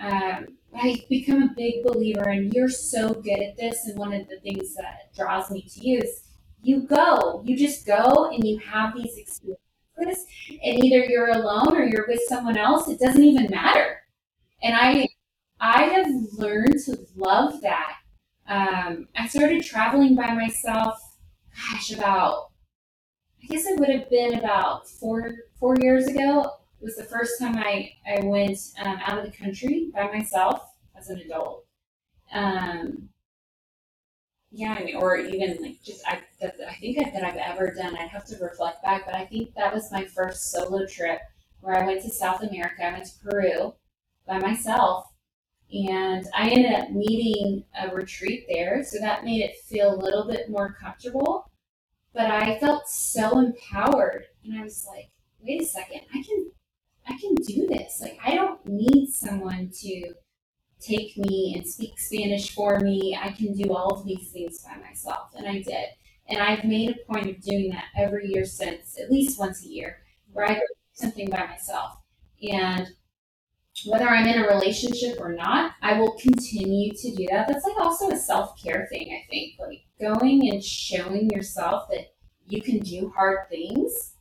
Um, I become a big believer, and you're so good at this. And one of the things that draws me to you is you go, you just go, and you have these experiences, and either you're alone or you're with someone else. It doesn't even matter. And I, I have learned to love that. Um, I started traveling by myself. Gosh, about I guess it would have been about four four years ago. Was the first time I I went um, out of the country by myself as an adult. Um, yeah, I mean, or even like just I I think that I've ever done. I'd have to reflect back, but I think that was my first solo trip where I went to South America. I went to Peru by myself, and I ended up meeting a retreat there, so that made it feel a little bit more comfortable but I felt so empowered and I was like, wait a second, I can I can do this. Like I don't need someone to take me and speak Spanish for me. I can do all of these things by myself. And I did. And I've made a point of doing that every year since, at least once a year, where I do something by myself. And whether I'm in a relationship or not, I will continue to do that. That's like also a self care thing, I think. Like going and showing yourself that you can do hard things,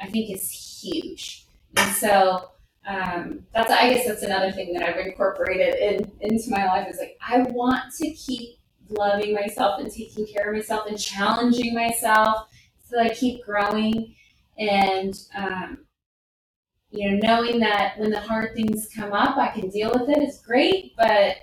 I think is huge. And so um, that's I guess that's another thing that I've incorporated in into my life is like I want to keep loving myself and taking care of myself and challenging myself so I keep growing. And um, you know knowing that when the hard things come up I can deal with it is great. But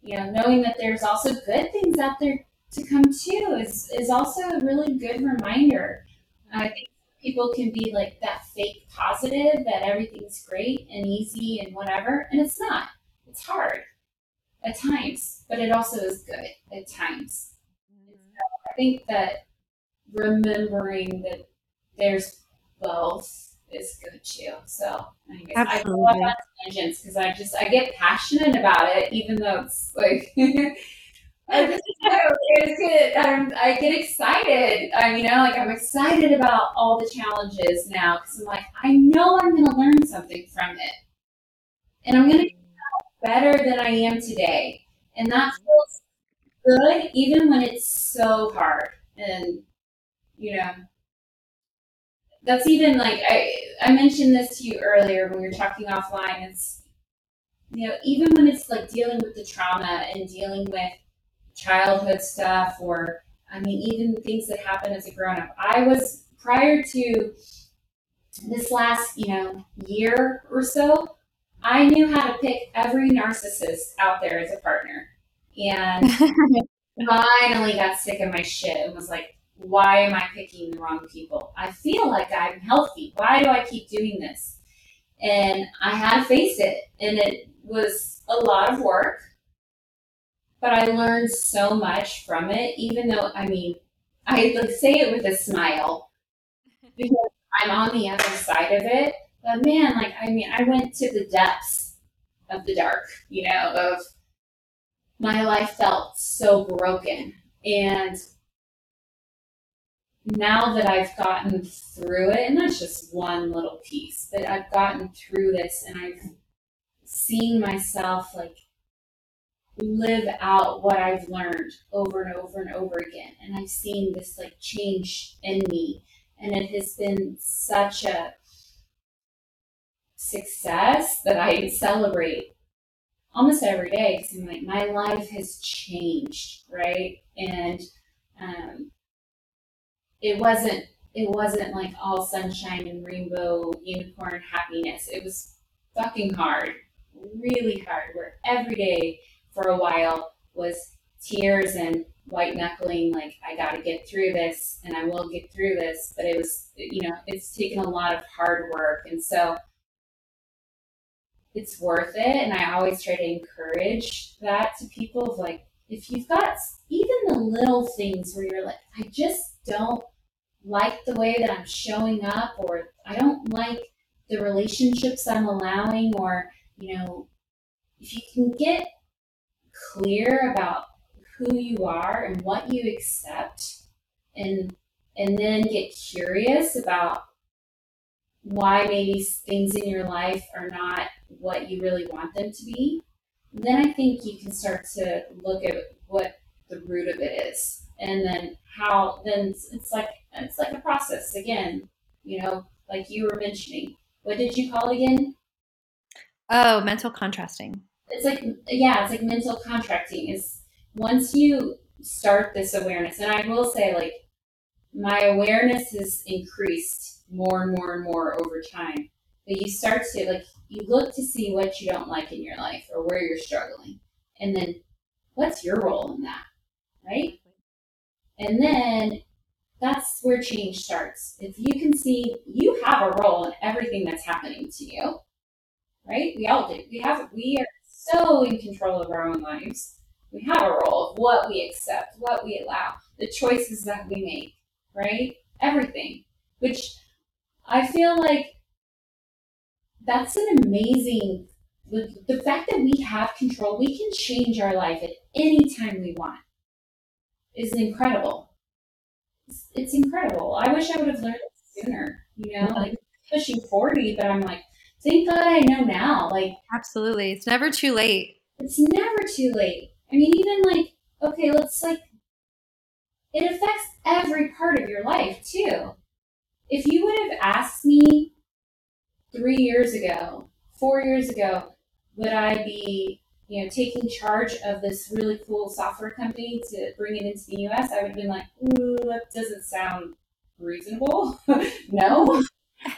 you know knowing that there's also good things out there to come too is is also a really good reminder. I think people can be like that fake positive that everything's great and easy and whatever and it's not it's hard at times but it also is good at times mm-hmm. so I think that remembering that there's both is good too. So anyways, I go off on tangents because I just I get passionate about it, even though it's like (laughs) I it's good. I get excited. I you know like I'm excited about all the challenges now because I'm like I know I'm going to learn something from it, and I'm going to get better than I am today, and that feels good even when it's so hard and you know that's even like I I mentioned this to you earlier when we were talking offline. It's you know even when it's like dealing with the trauma and dealing with childhood stuff or I mean even things that happen as a grown up. I was prior to this last you know year or so. I knew how to pick every narcissist out there as a partner, and (laughs) finally got sick of my shit and was like, why am I picking the wrong people? I feel like I'm healthy. Why do I keep doing this? And I had to face it. And it was a lot of work, but I learned so much from it, even though, I mean, I like say it with a smile (laughs) because I'm on the other side of it. But man, like, I mean, I went to the depths of the dark, you know, of my life felt so broken. And now that I've gotten through it, and that's just one little piece, but I've gotten through this and I've seen myself like live out what I've learned over and over and over again. And I've seen this like change in me. And it has been such a success that I celebrate almost every day because I'm like, my life has changed, right? And um, it wasn't it wasn't like all sunshine and rainbow unicorn happiness. It was fucking hard, really hard. Where every day for a while was tears and white knuckling, like I got to get through this, and I will get through this. But it was, you know, it's taken a lot of hard work, and so it's worth it. And I always try to encourage that to people of like, if you've got even the little things where you're like, I just don't like the way that I'm showing up, or I don't like the relationships I'm allowing, or, you know, if you can get clear about who you are and what you accept and and then get curious about why maybe things in your life are not what you really want them to be then i think you can start to look at what the root of it is. And then how then it's, it's like it's like a process. Again you know like you were mentioning what did you call it again? Oh mental contrasting it's like yeah it's like mental contrasting is once you start this awareness and i will say like my awareness has increased more and more and more over time but you start to like you look to see what you don't like in your life or where you're struggling and then what's your role in that right and then that's where change starts. If you can see you have a role in everything that's happening to you, right? We all do. We have we are so in control of our own lives. We have a role of what we accept, what we allow, the choices that we make, right? Everything. Which I feel like that's an amazing the, the fact that we have control, we can change our life at any time we want is incredible. It's, it's incredible. I wish I would have learned it sooner. You know, like pushing forty, but I'm like, thank God I know now. Like, absolutely, it's never too late. It's never too late. I mean, even like, okay, let's like, it affects every part of your life too. If you would have asked me three years ago, four years ago, would I be you know, taking charge of this really cool software company to bring it into the US, I would have been like, ooh, that doesn't sound reasonable. (laughs) no.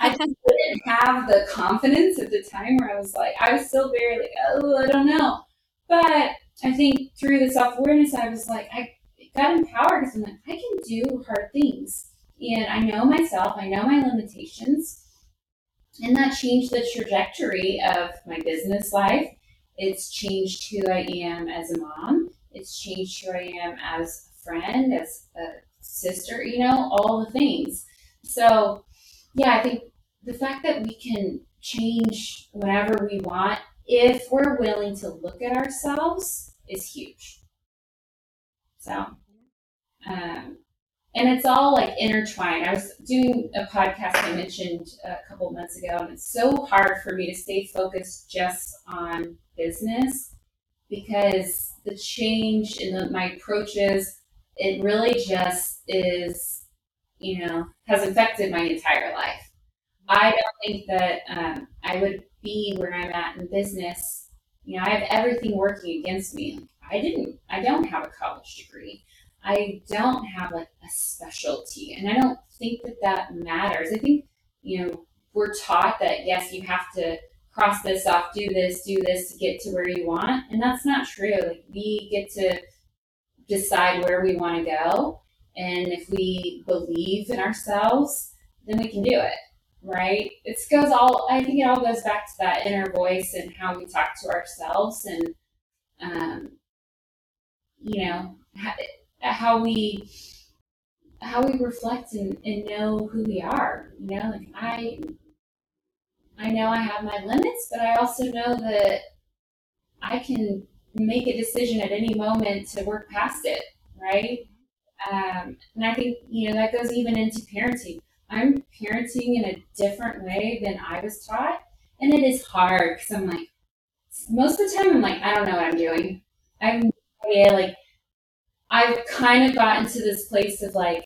I just didn't have the confidence at the time where I was like, I was still very like, oh, I don't know. But I think through the self awareness, I was like, I got empowered because I'm like, I can do hard things. And I know myself, I know my limitations. And that changed the trajectory of my business life. It's changed who I am as a mom. It's changed who I am as a friend, as a sister, you know, all the things. So, yeah, I think the fact that we can change whatever we want if we're willing to look at ourselves is huge. So, um, and it's all like intertwined. I was doing a podcast I mentioned a couple months ago, and it's so hard for me to stay focused just on business because the change in the, my approaches, it really just is, you know, has affected my entire life. I don't think that um, I would be where I'm at in business. You know, I have everything working against me. I didn't, I don't have a college degree. I don't have like a specialty, and I don't think that that matters. I think, you know, we're taught that yes, you have to cross this off, do this, do this to get to where you want, and that's not true. Like, we get to decide where we want to go, and if we believe in ourselves, then we can do it right? It goes all. I think it all goes back to that inner voice and how we talk to ourselves, and um, you know how, we how we reflect and, and know who we are. You know, like I I know I have my limits, but I also know that I can make a decision at any moment to work past it, right? Um, and I think you know that goes even into parenting. I'm parenting in a different way than I was taught. And it is hard because I'm like, most of the time, I'm like, I don't know what I'm doing. I'm, yeah, like, I've kind of gotten to this place of like,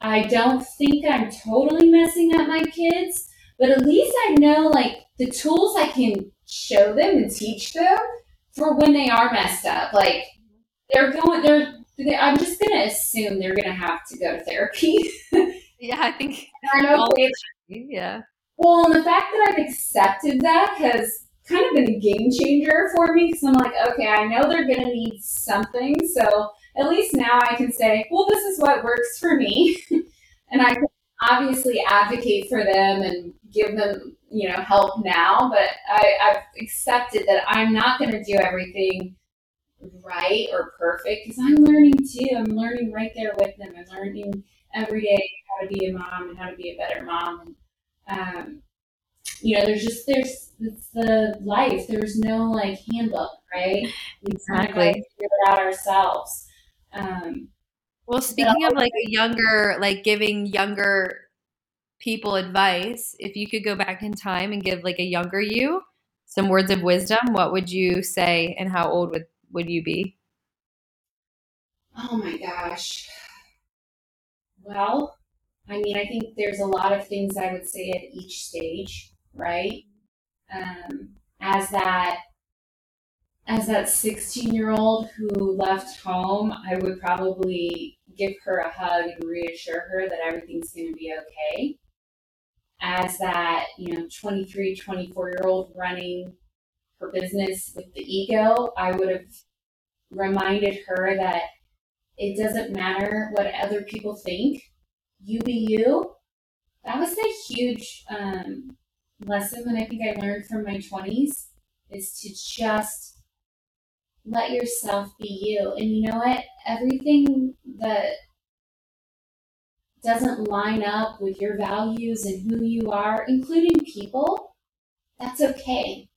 I don't think I'm totally messing up my kids, but at least I know like the tools I can show them and teach them for when they are messed up. Like, they're going, they're, they, I'm just going to assume they're going to have to go to therapy. (laughs) Yeah, I think. (laughs) I know yeah. Well, and the fact that I've accepted that has kind of been a game changer for me because I'm like, okay, I know they're going to need something. So at least now I can say, well, this is what works for me. (laughs) and I can obviously advocate for them and give them, you know, help now. But I, I've accepted that I'm not going to do everything right or perfect because I'm learning too. I'm learning right there with them. I'm learning every day how to be a mom and how to be a better mom. And, um, you know, there's just there's it's the life. There's no like handbook, right? We exactly figure it out ourselves. Um, well, speaking of like younger, like giving younger people advice, if you could go back in time and give like a younger you some words of wisdom, what would you say, and how old would would you be? Oh my gosh. Well, I mean, I think there's a lot of things I would say at each stage, right? Um, as that as that 16 year old who left home, I would probably give her a hug and reassure her that everything's going to be okay. As that, you know, 23, 24 year old running her business with the ego, I would have reminded her that it doesn't matter what other people think. You be you. That was a huge um, lesson that I think I learned from my 20s is to just let yourself be you. And you know what? Everything that doesn't line up with your values and who you are, including people, that's okay.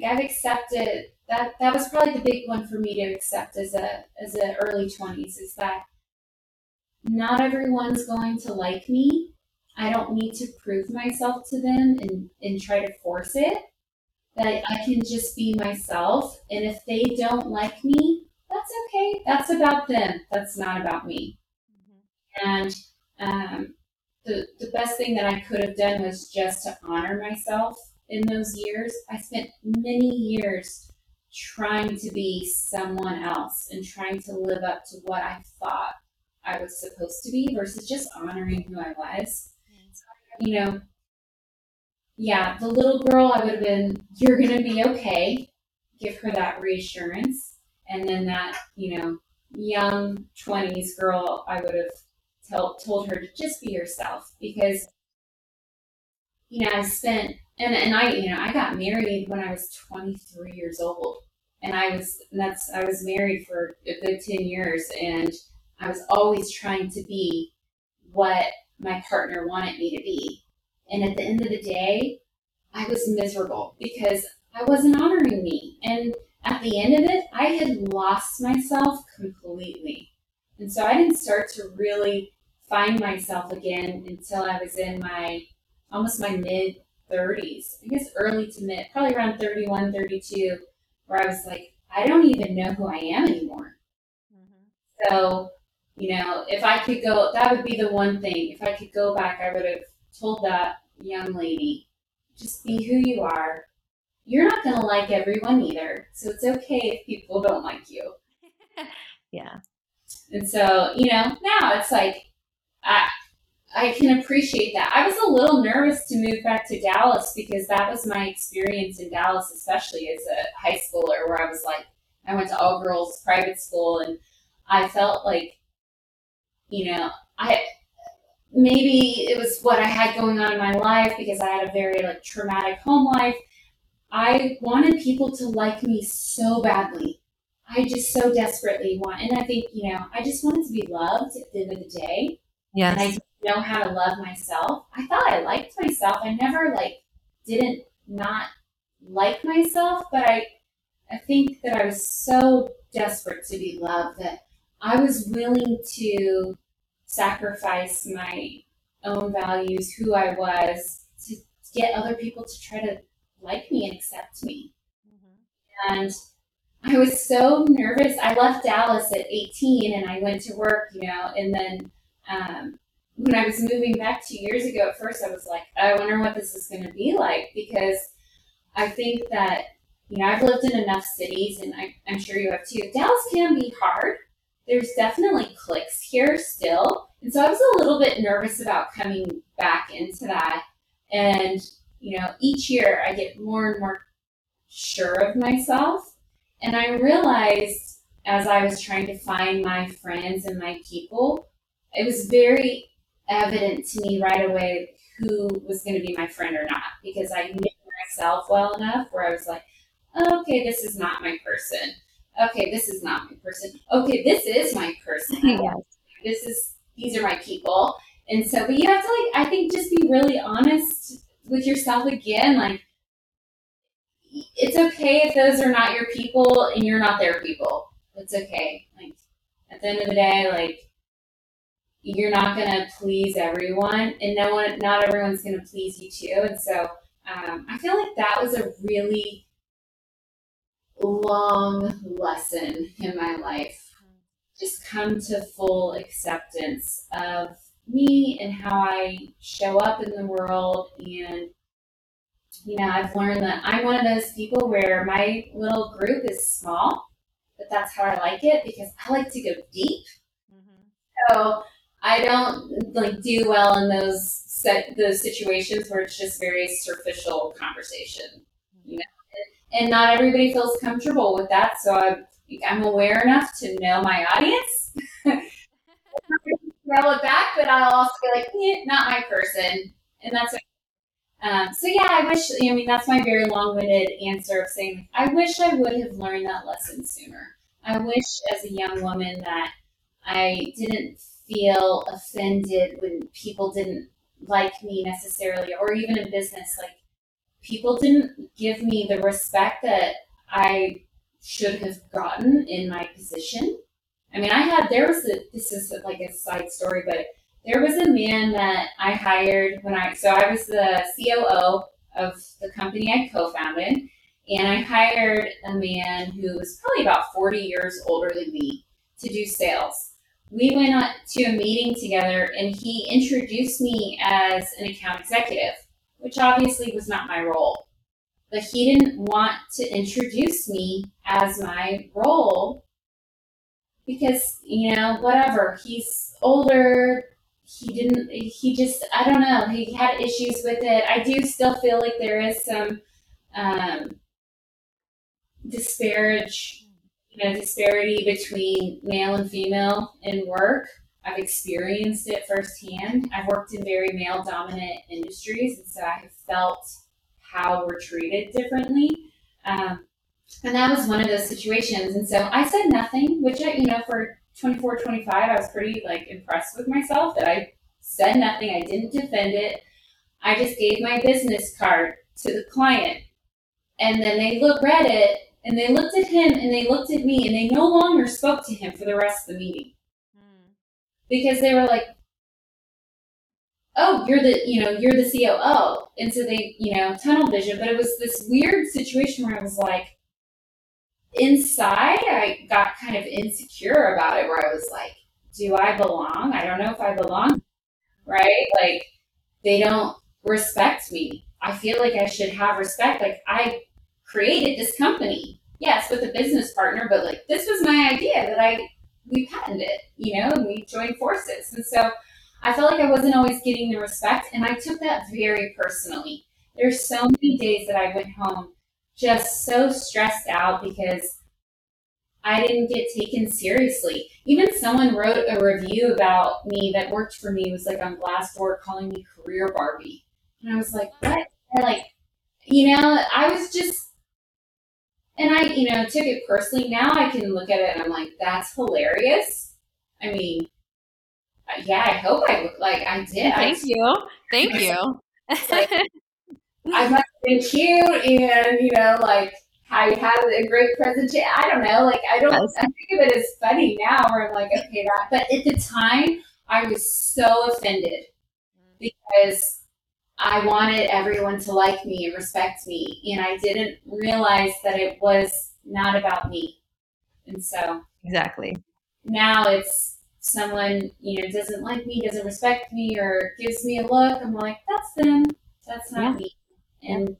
Like I've accepted that that was probably the big one for me to accept as a as a early 20s is that not everyone's going to like me. I don't need to prove myself to them and and try to force it. That i can just be myself and if they don't like me that's okay. That's about them. That's not about me. Mm-hmm. and um, the, the best thing that i could have done was just to honor myself in those years i spent many years trying to be someone else and trying to live up to what I thought I was supposed to be versus just honoring who I was. So, you know, yeah, the little girl, I would have been, you're going to be okay. Give her that reassurance. And then that, you know, young 20s girl, I would have tell, told her to just be yourself because, you know, I spent, and, and I, you know, I got married when I was 23 years old. And I was, that's, I was married for a good 10 years. And I was always trying to be what my partner wanted me to be. And at the end of the day, I was miserable because I wasn't honoring me. And at the end of it, I had lost myself completely. And so I didn't start to really find myself again until I was in my almost my mid 30s. I guess early to mid, probably around 31, 32, where I was like, I don't even know who I am anymore. Mm-hmm. So, you know, if I could go, that would be the one thing. If I could go back, I would have told that young lady, just be who you are. You're not going to like everyone either. So it's okay if people don't like you. (laughs) yeah. And so, you know, now it's like, I, I can appreciate that. I was a little nervous to move back to Dallas because that was my experience in Dallas, especially as a high schooler, where I was like, I went to all girls private school and I felt like, you know, I maybe it was what I had going on in my life because I had a very like traumatic home life. I wanted people to like me so badly. I just so desperately want, and I think you know, I just wanted to be loved at the end of the day. Yes. And I know how to love myself. I thought I liked myself. I never like didn't not like myself, but I I think that I was so desperate to be loved that I was willing to sacrifice my own values, who I was, to get other people to try to like me and accept me. Mm-hmm. And I was so nervous. I left Dallas at 18 and I went to work, you know, and then um, when I was moving back two years ago, at first I was like, oh, I wonder what this is going to be like because I think that, you know, I've lived in enough cities and I, I'm sure you have too. Dallas can be hard. There's definitely cliques here still. And so I was a little bit nervous about coming back into that. And, you know, each year I get more and more sure of myself. And I realized as I was trying to find my friends and my people, it was very evident to me right away who was going to be my friend or not because I knew myself well enough where I was like, okay, this is not my person. Okay, this is not my person. Okay, this is my person. (laughs) yes. This is these are my people. And so, but you have to like, I think, just be really honest with yourself again. Like, it's okay if those are not your people and you're not their people. It's okay. Like, at the end of the day, like, you're not going to please everyone and no one not everyone's going to please you too and so um, i feel like that was a really long lesson in my life just come to full acceptance of me and how i show up in the world and you know i've learned that i'm one of those people where my little group is small but that's how i like it because i like to go deep mm-hmm. so I don't like do well in those set those situations where it's just very superficial conversation, you know. And not everybody feels comfortable with that, so I'm I'm aware enough to know my audience. (laughs) Roll it back, but I'll also be like, eh, not my person, and that's. Um, so yeah, I wish. I mean, that's my very long-winded answer of saying I wish I would have learned that lesson sooner. I wish, as a young woman, that I didn't feel offended when people didn't like me necessarily, or even in business, like people didn't give me the respect that I should have gotten in my position. I mean, I had, there was a, this is like a side story, but there was a man that I hired when I, so I was the COO of the company I co founded, and I hired a man who was probably about 40 years older than me to do sales we went on to a meeting together and he introduced me as an account executive, which obviously was not my role. but he didn't want to introduce me as my role because you know whatever. He's older. He didn't he just i don't know. He had issues with it. I do still feel like there is some um disparage you know disparity between male and female in work. I've experienced it firsthand. I've worked in very male dominant industries and so i have felt how we're treated differently. Um, and that was one of those situations. And so i said nothing which I, you know for 24 25 i was pretty like impressed with myself that i said nothing. I didn't defend it. I just gave my business card to the client. And then they look read it and they looked at him and they looked at me and they no longer spoke to him for the rest of the meeting. Mm. because they were like oh you're the you know you're the coo and so they you know tunnel vision. But it was this weird situation where i was like inside i got kind of insecure about it where i was like do i belong? I don't know if i belong. Right? Like they don't respect me. I feel like i should have respect. Like i created this company. Yes, with a business partner, but like this was my idea that I we patented, you know, and we joined forces. And so I felt like I wasn't always getting the respect, and I took that very personally. There's so many days that I went home just so stressed out because I didn't get taken seriously. Even someone wrote a review about me that worked for me, was like on Glassdoor calling me career Barbie. And I was like, what? And like, you know, I was just and I, you know, took it personally. Now I can look at it and I'm like, that's hilarious. I mean, yeah, I hope I look like I did. Thank I, you. Thank you. (laughs) like, (laughs) I must have been cute and, you know, like I had a great presentation. I don't know. Like, I don't, I think of it as funny now where I'm like, okay, that, but at the time, I was so offended mm. because I wanted everyone to like me and respect me. And I didn't realize that it was not about me. And so Exactly. Now it's someone, you know, doesn't like me, doesn't respect me or gives me a look. I'm like, that's them. That's not yeah. me. And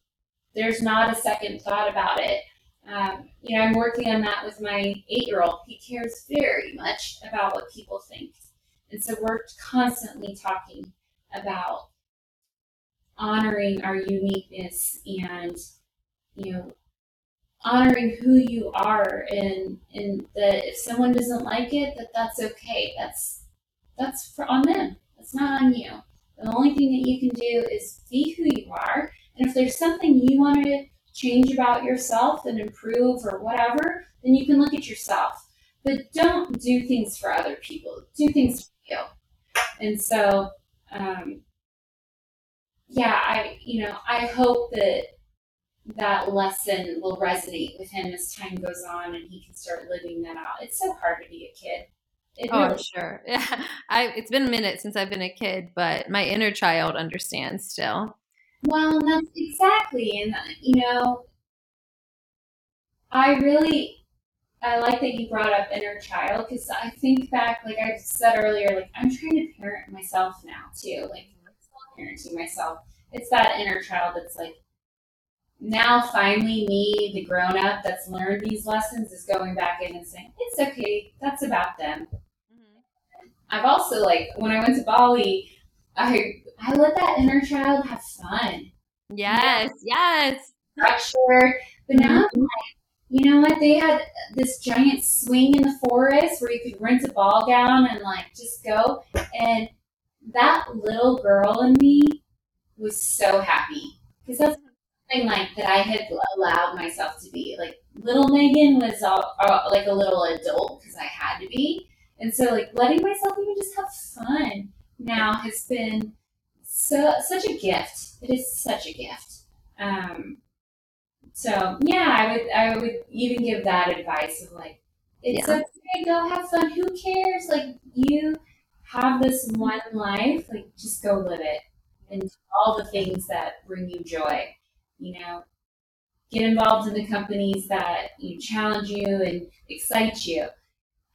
there's not a second thought about it. Um, you know, I'm working on that with my eight year old. He cares very much about what people think. And so we're constantly talking about honoring our uniqueness and you know honoring who you are and and that if someone doesn't like it that that's okay. That's that's for on them. That's not on you. The only thing that you can do is be who you are. And if there's something you want to change about yourself and improve or whatever then you can look at yourself. But don't do things for other people. Do things for you. And so um, yeah, I you know I hope that that lesson will resonate with him as time goes on and he can start living that out. It's so hard to be a kid. It oh, really sure. (laughs) Yeah, I, it's been a minute since I've been a kid, but my inner child understands still. Well, that's exactly, and you know, I really, I like that you brought up inner child because I think back, like I said earlier, like I'm trying to parent myself now too. Like parenting myself. It's that inner child that's like, now finally me, the grown up that's learned these lessons, is going back in and saying, it's okay, that's about them. Mm-hmm. I've also, like, when I went to Bali, I, I let that inner child have fun. Yes, you know? yes. Structure. But now mm-hmm. I'm like, you know what? They had this giant swing in the forest where you could rent a ball gown and like just go. And that little girl in me was so happy because that's something like that I had allowed myself to be. Like little Megan was all, all, like a little adult because I had to be, and so like letting myself even just have fun now has been so such a gift. It is such a gift. Um, so yeah, I would I would even give that advice of like it's yeah. okay, go have fun. Who cares? Like you have this one life, like just go live it and all the things that bring you joy. You know, get involved in the companies that you challenge you and excite you.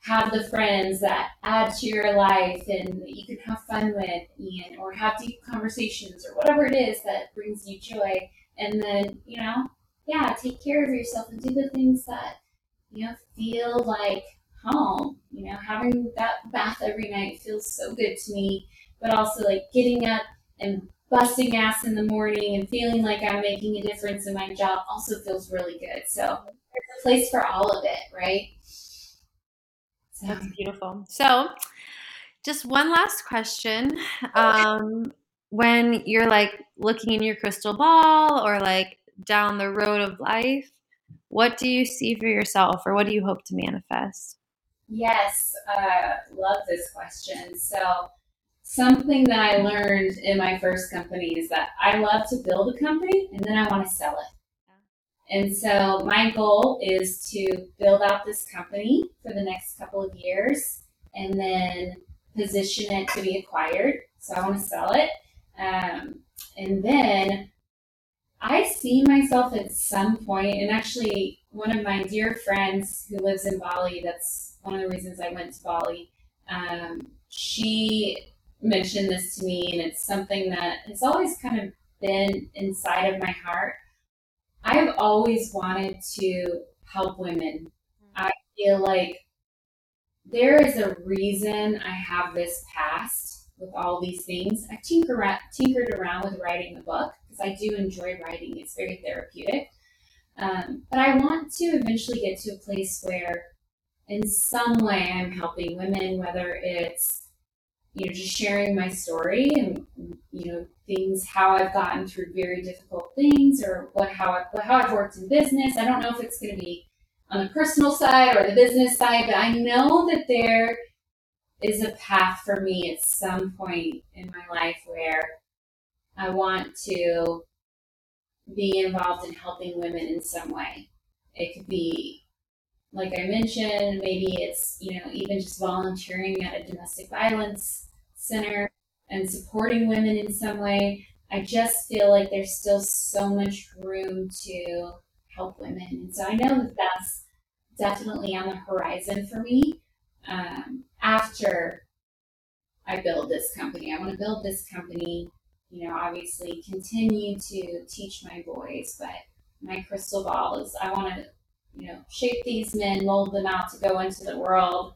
Have the friends that add to your life and that you can have fun with, and or have deep conversations or whatever it is that brings you joy. And then, you know, yeah, take care of yourself and do the things that, you know, feel like home. You know, having that bath every night feels so good to me, but also like getting up and busting ass in the morning and feeling like I'm making a difference in my job also feels really good. So there's a place for all of it, right? So. That's beautiful. So, just one last question. Um, when you're like looking in your crystal ball or like down the road of life, what do you see for yourself or what do you hope to manifest? Yes, uh, love this question. So, something that I learned in my first company is that I love to build a company and then I want to sell it. And so, my goal is to build out this company for the next couple of years and then position it to be acquired. So, I want to sell it. Um, and then I see myself at some point, and actually, one of my dear friends who lives in Bali, that's one of the reasons I went to Bali, um, she mentioned this to me, and it's something that has always kind of been inside of my heart. I have always wanted to help women. I feel like there is a reason I have this past with all these things. I tinker, tinkered around with writing the book because I do enjoy writing. It's very therapeutic. Um, but I want to eventually get to a place where, in some way, I'm helping women, whether it's you know just sharing my story and you know things how I've gotten through very difficult things or what how I, how I've worked in business. I don't know if it's going to be on the personal side or the business side, but I know that there is a path for me at some point in my life where I want to be involved in helping women in some way. It could be, like I mentioned, maybe it's, you know, even just volunteering at a domestic violence center and supporting women in some way. I just feel like there's still so much room to help women. And so I know that that's definitely on the horizon for me um, after I build this company. I want to build this company you know, obviously continue to teach my boys, but my crystal ball is I want to, you know, shape these men, mold them out to go into the world,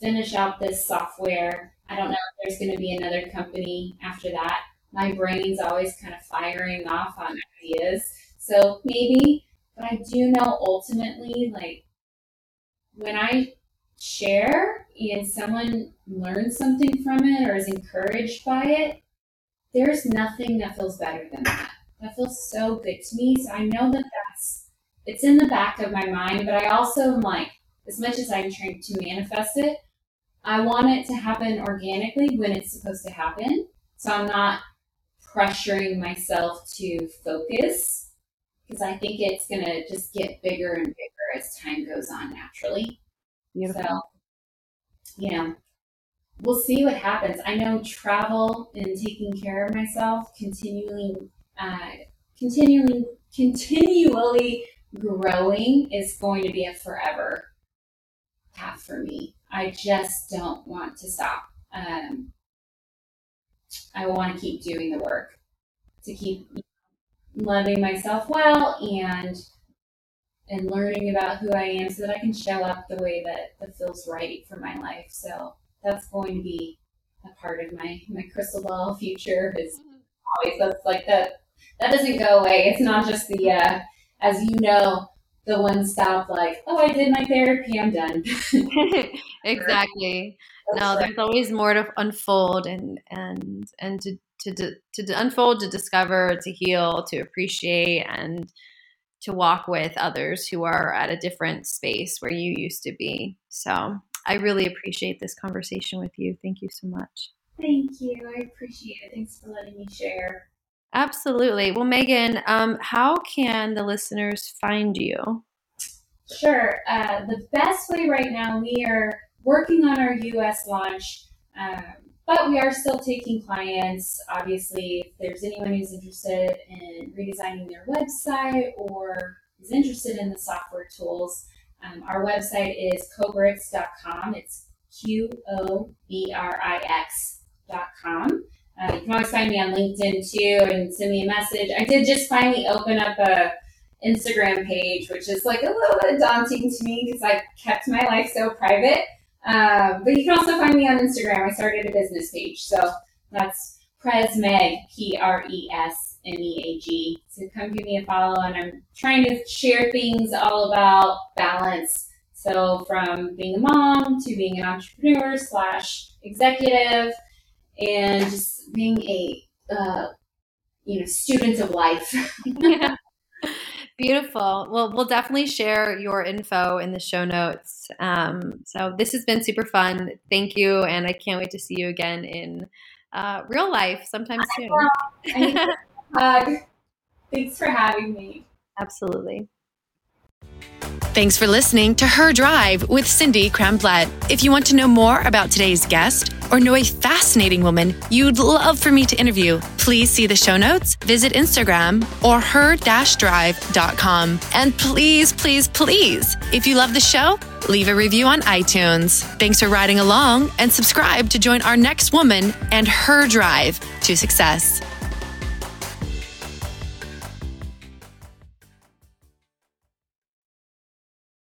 finish out this software. I don't know if there's going to be another company after that. My brain's always kind of firing off on ideas. So maybe, but I do know ultimately, like, when I share and someone learns something from it or is encouraged by it, there's nothing that feels better than that. That feels so good to me. So I know that that's it's in the back of my mind, but I also am like, as much as I'm trying to manifest it, I want it to happen organically when it's supposed to happen. So I'm not pressuring myself to focus because I think it's gonna just get bigger and bigger as time goes on naturally. Beautiful. So, you know, we'll see what happens. I know travel and taking care of myself, continually, uh, continually, continually growing is going to be a forever path for me. I just don't want to stop. Um, I want to keep doing the work to keep loving myself well and and learning about who I am so that I can show up the way that, that feels right for my life. So that's going to be a part of my my crystal ball future is always that's like that that doesn't go away it's not just the uh, as you know the one stop like oh i did my therapy i'm done (laughs) (laughs) exactly no there's always more to unfold and and and to to, to, to unfold to discover to heal to appreciate and to walk with others who are at a different space where you used to be so I really appreciate this conversation with you. Thank you so much. Thank you. I appreciate it. Thanks for letting me share. Absolutely. Well, Megan, um, how can the listeners find you? Sure. Uh, the best way right now, we are working on our US launch, um, but we are still taking clients. Obviously, if there's anyone who's interested in redesigning their website or is interested in the software tools, um, our website is qobrix.com. It's Q O B R I X.com. Uh, you can always find me on LinkedIn too and send me a message. I did just finally open up a Instagram page, which is like a little bit daunting to me because I kept my life so private. Um, but you can also find me on Instagram. I started a business page. So that's Presmeag, P R E S M E A G. So come give me a follow. And I'm trying to share things all about balance. So from being a mom to being an entrepreneur slash executive and just being a uh, you know student of life. yeah. (laughs) (laughs) Beautiful. Well, we'll definitely share your info in the show notes. Um, so this has been super fun. Thank you, and I can't wait to see you again in uh, real life sometime soon. hug. Thanks for having me. Absolutely. Thanks for listening to Her Drive with Cindy Kramblatt. If you want to know more about today's guest or know a fascinating woman you'd love for me to interview, please see the show notes, visit Instagram or her-drive.com. And please, please, please, if you love the show, leave a review on iTunes. Thanks for riding along and subscribe to join our next woman and her drive to success.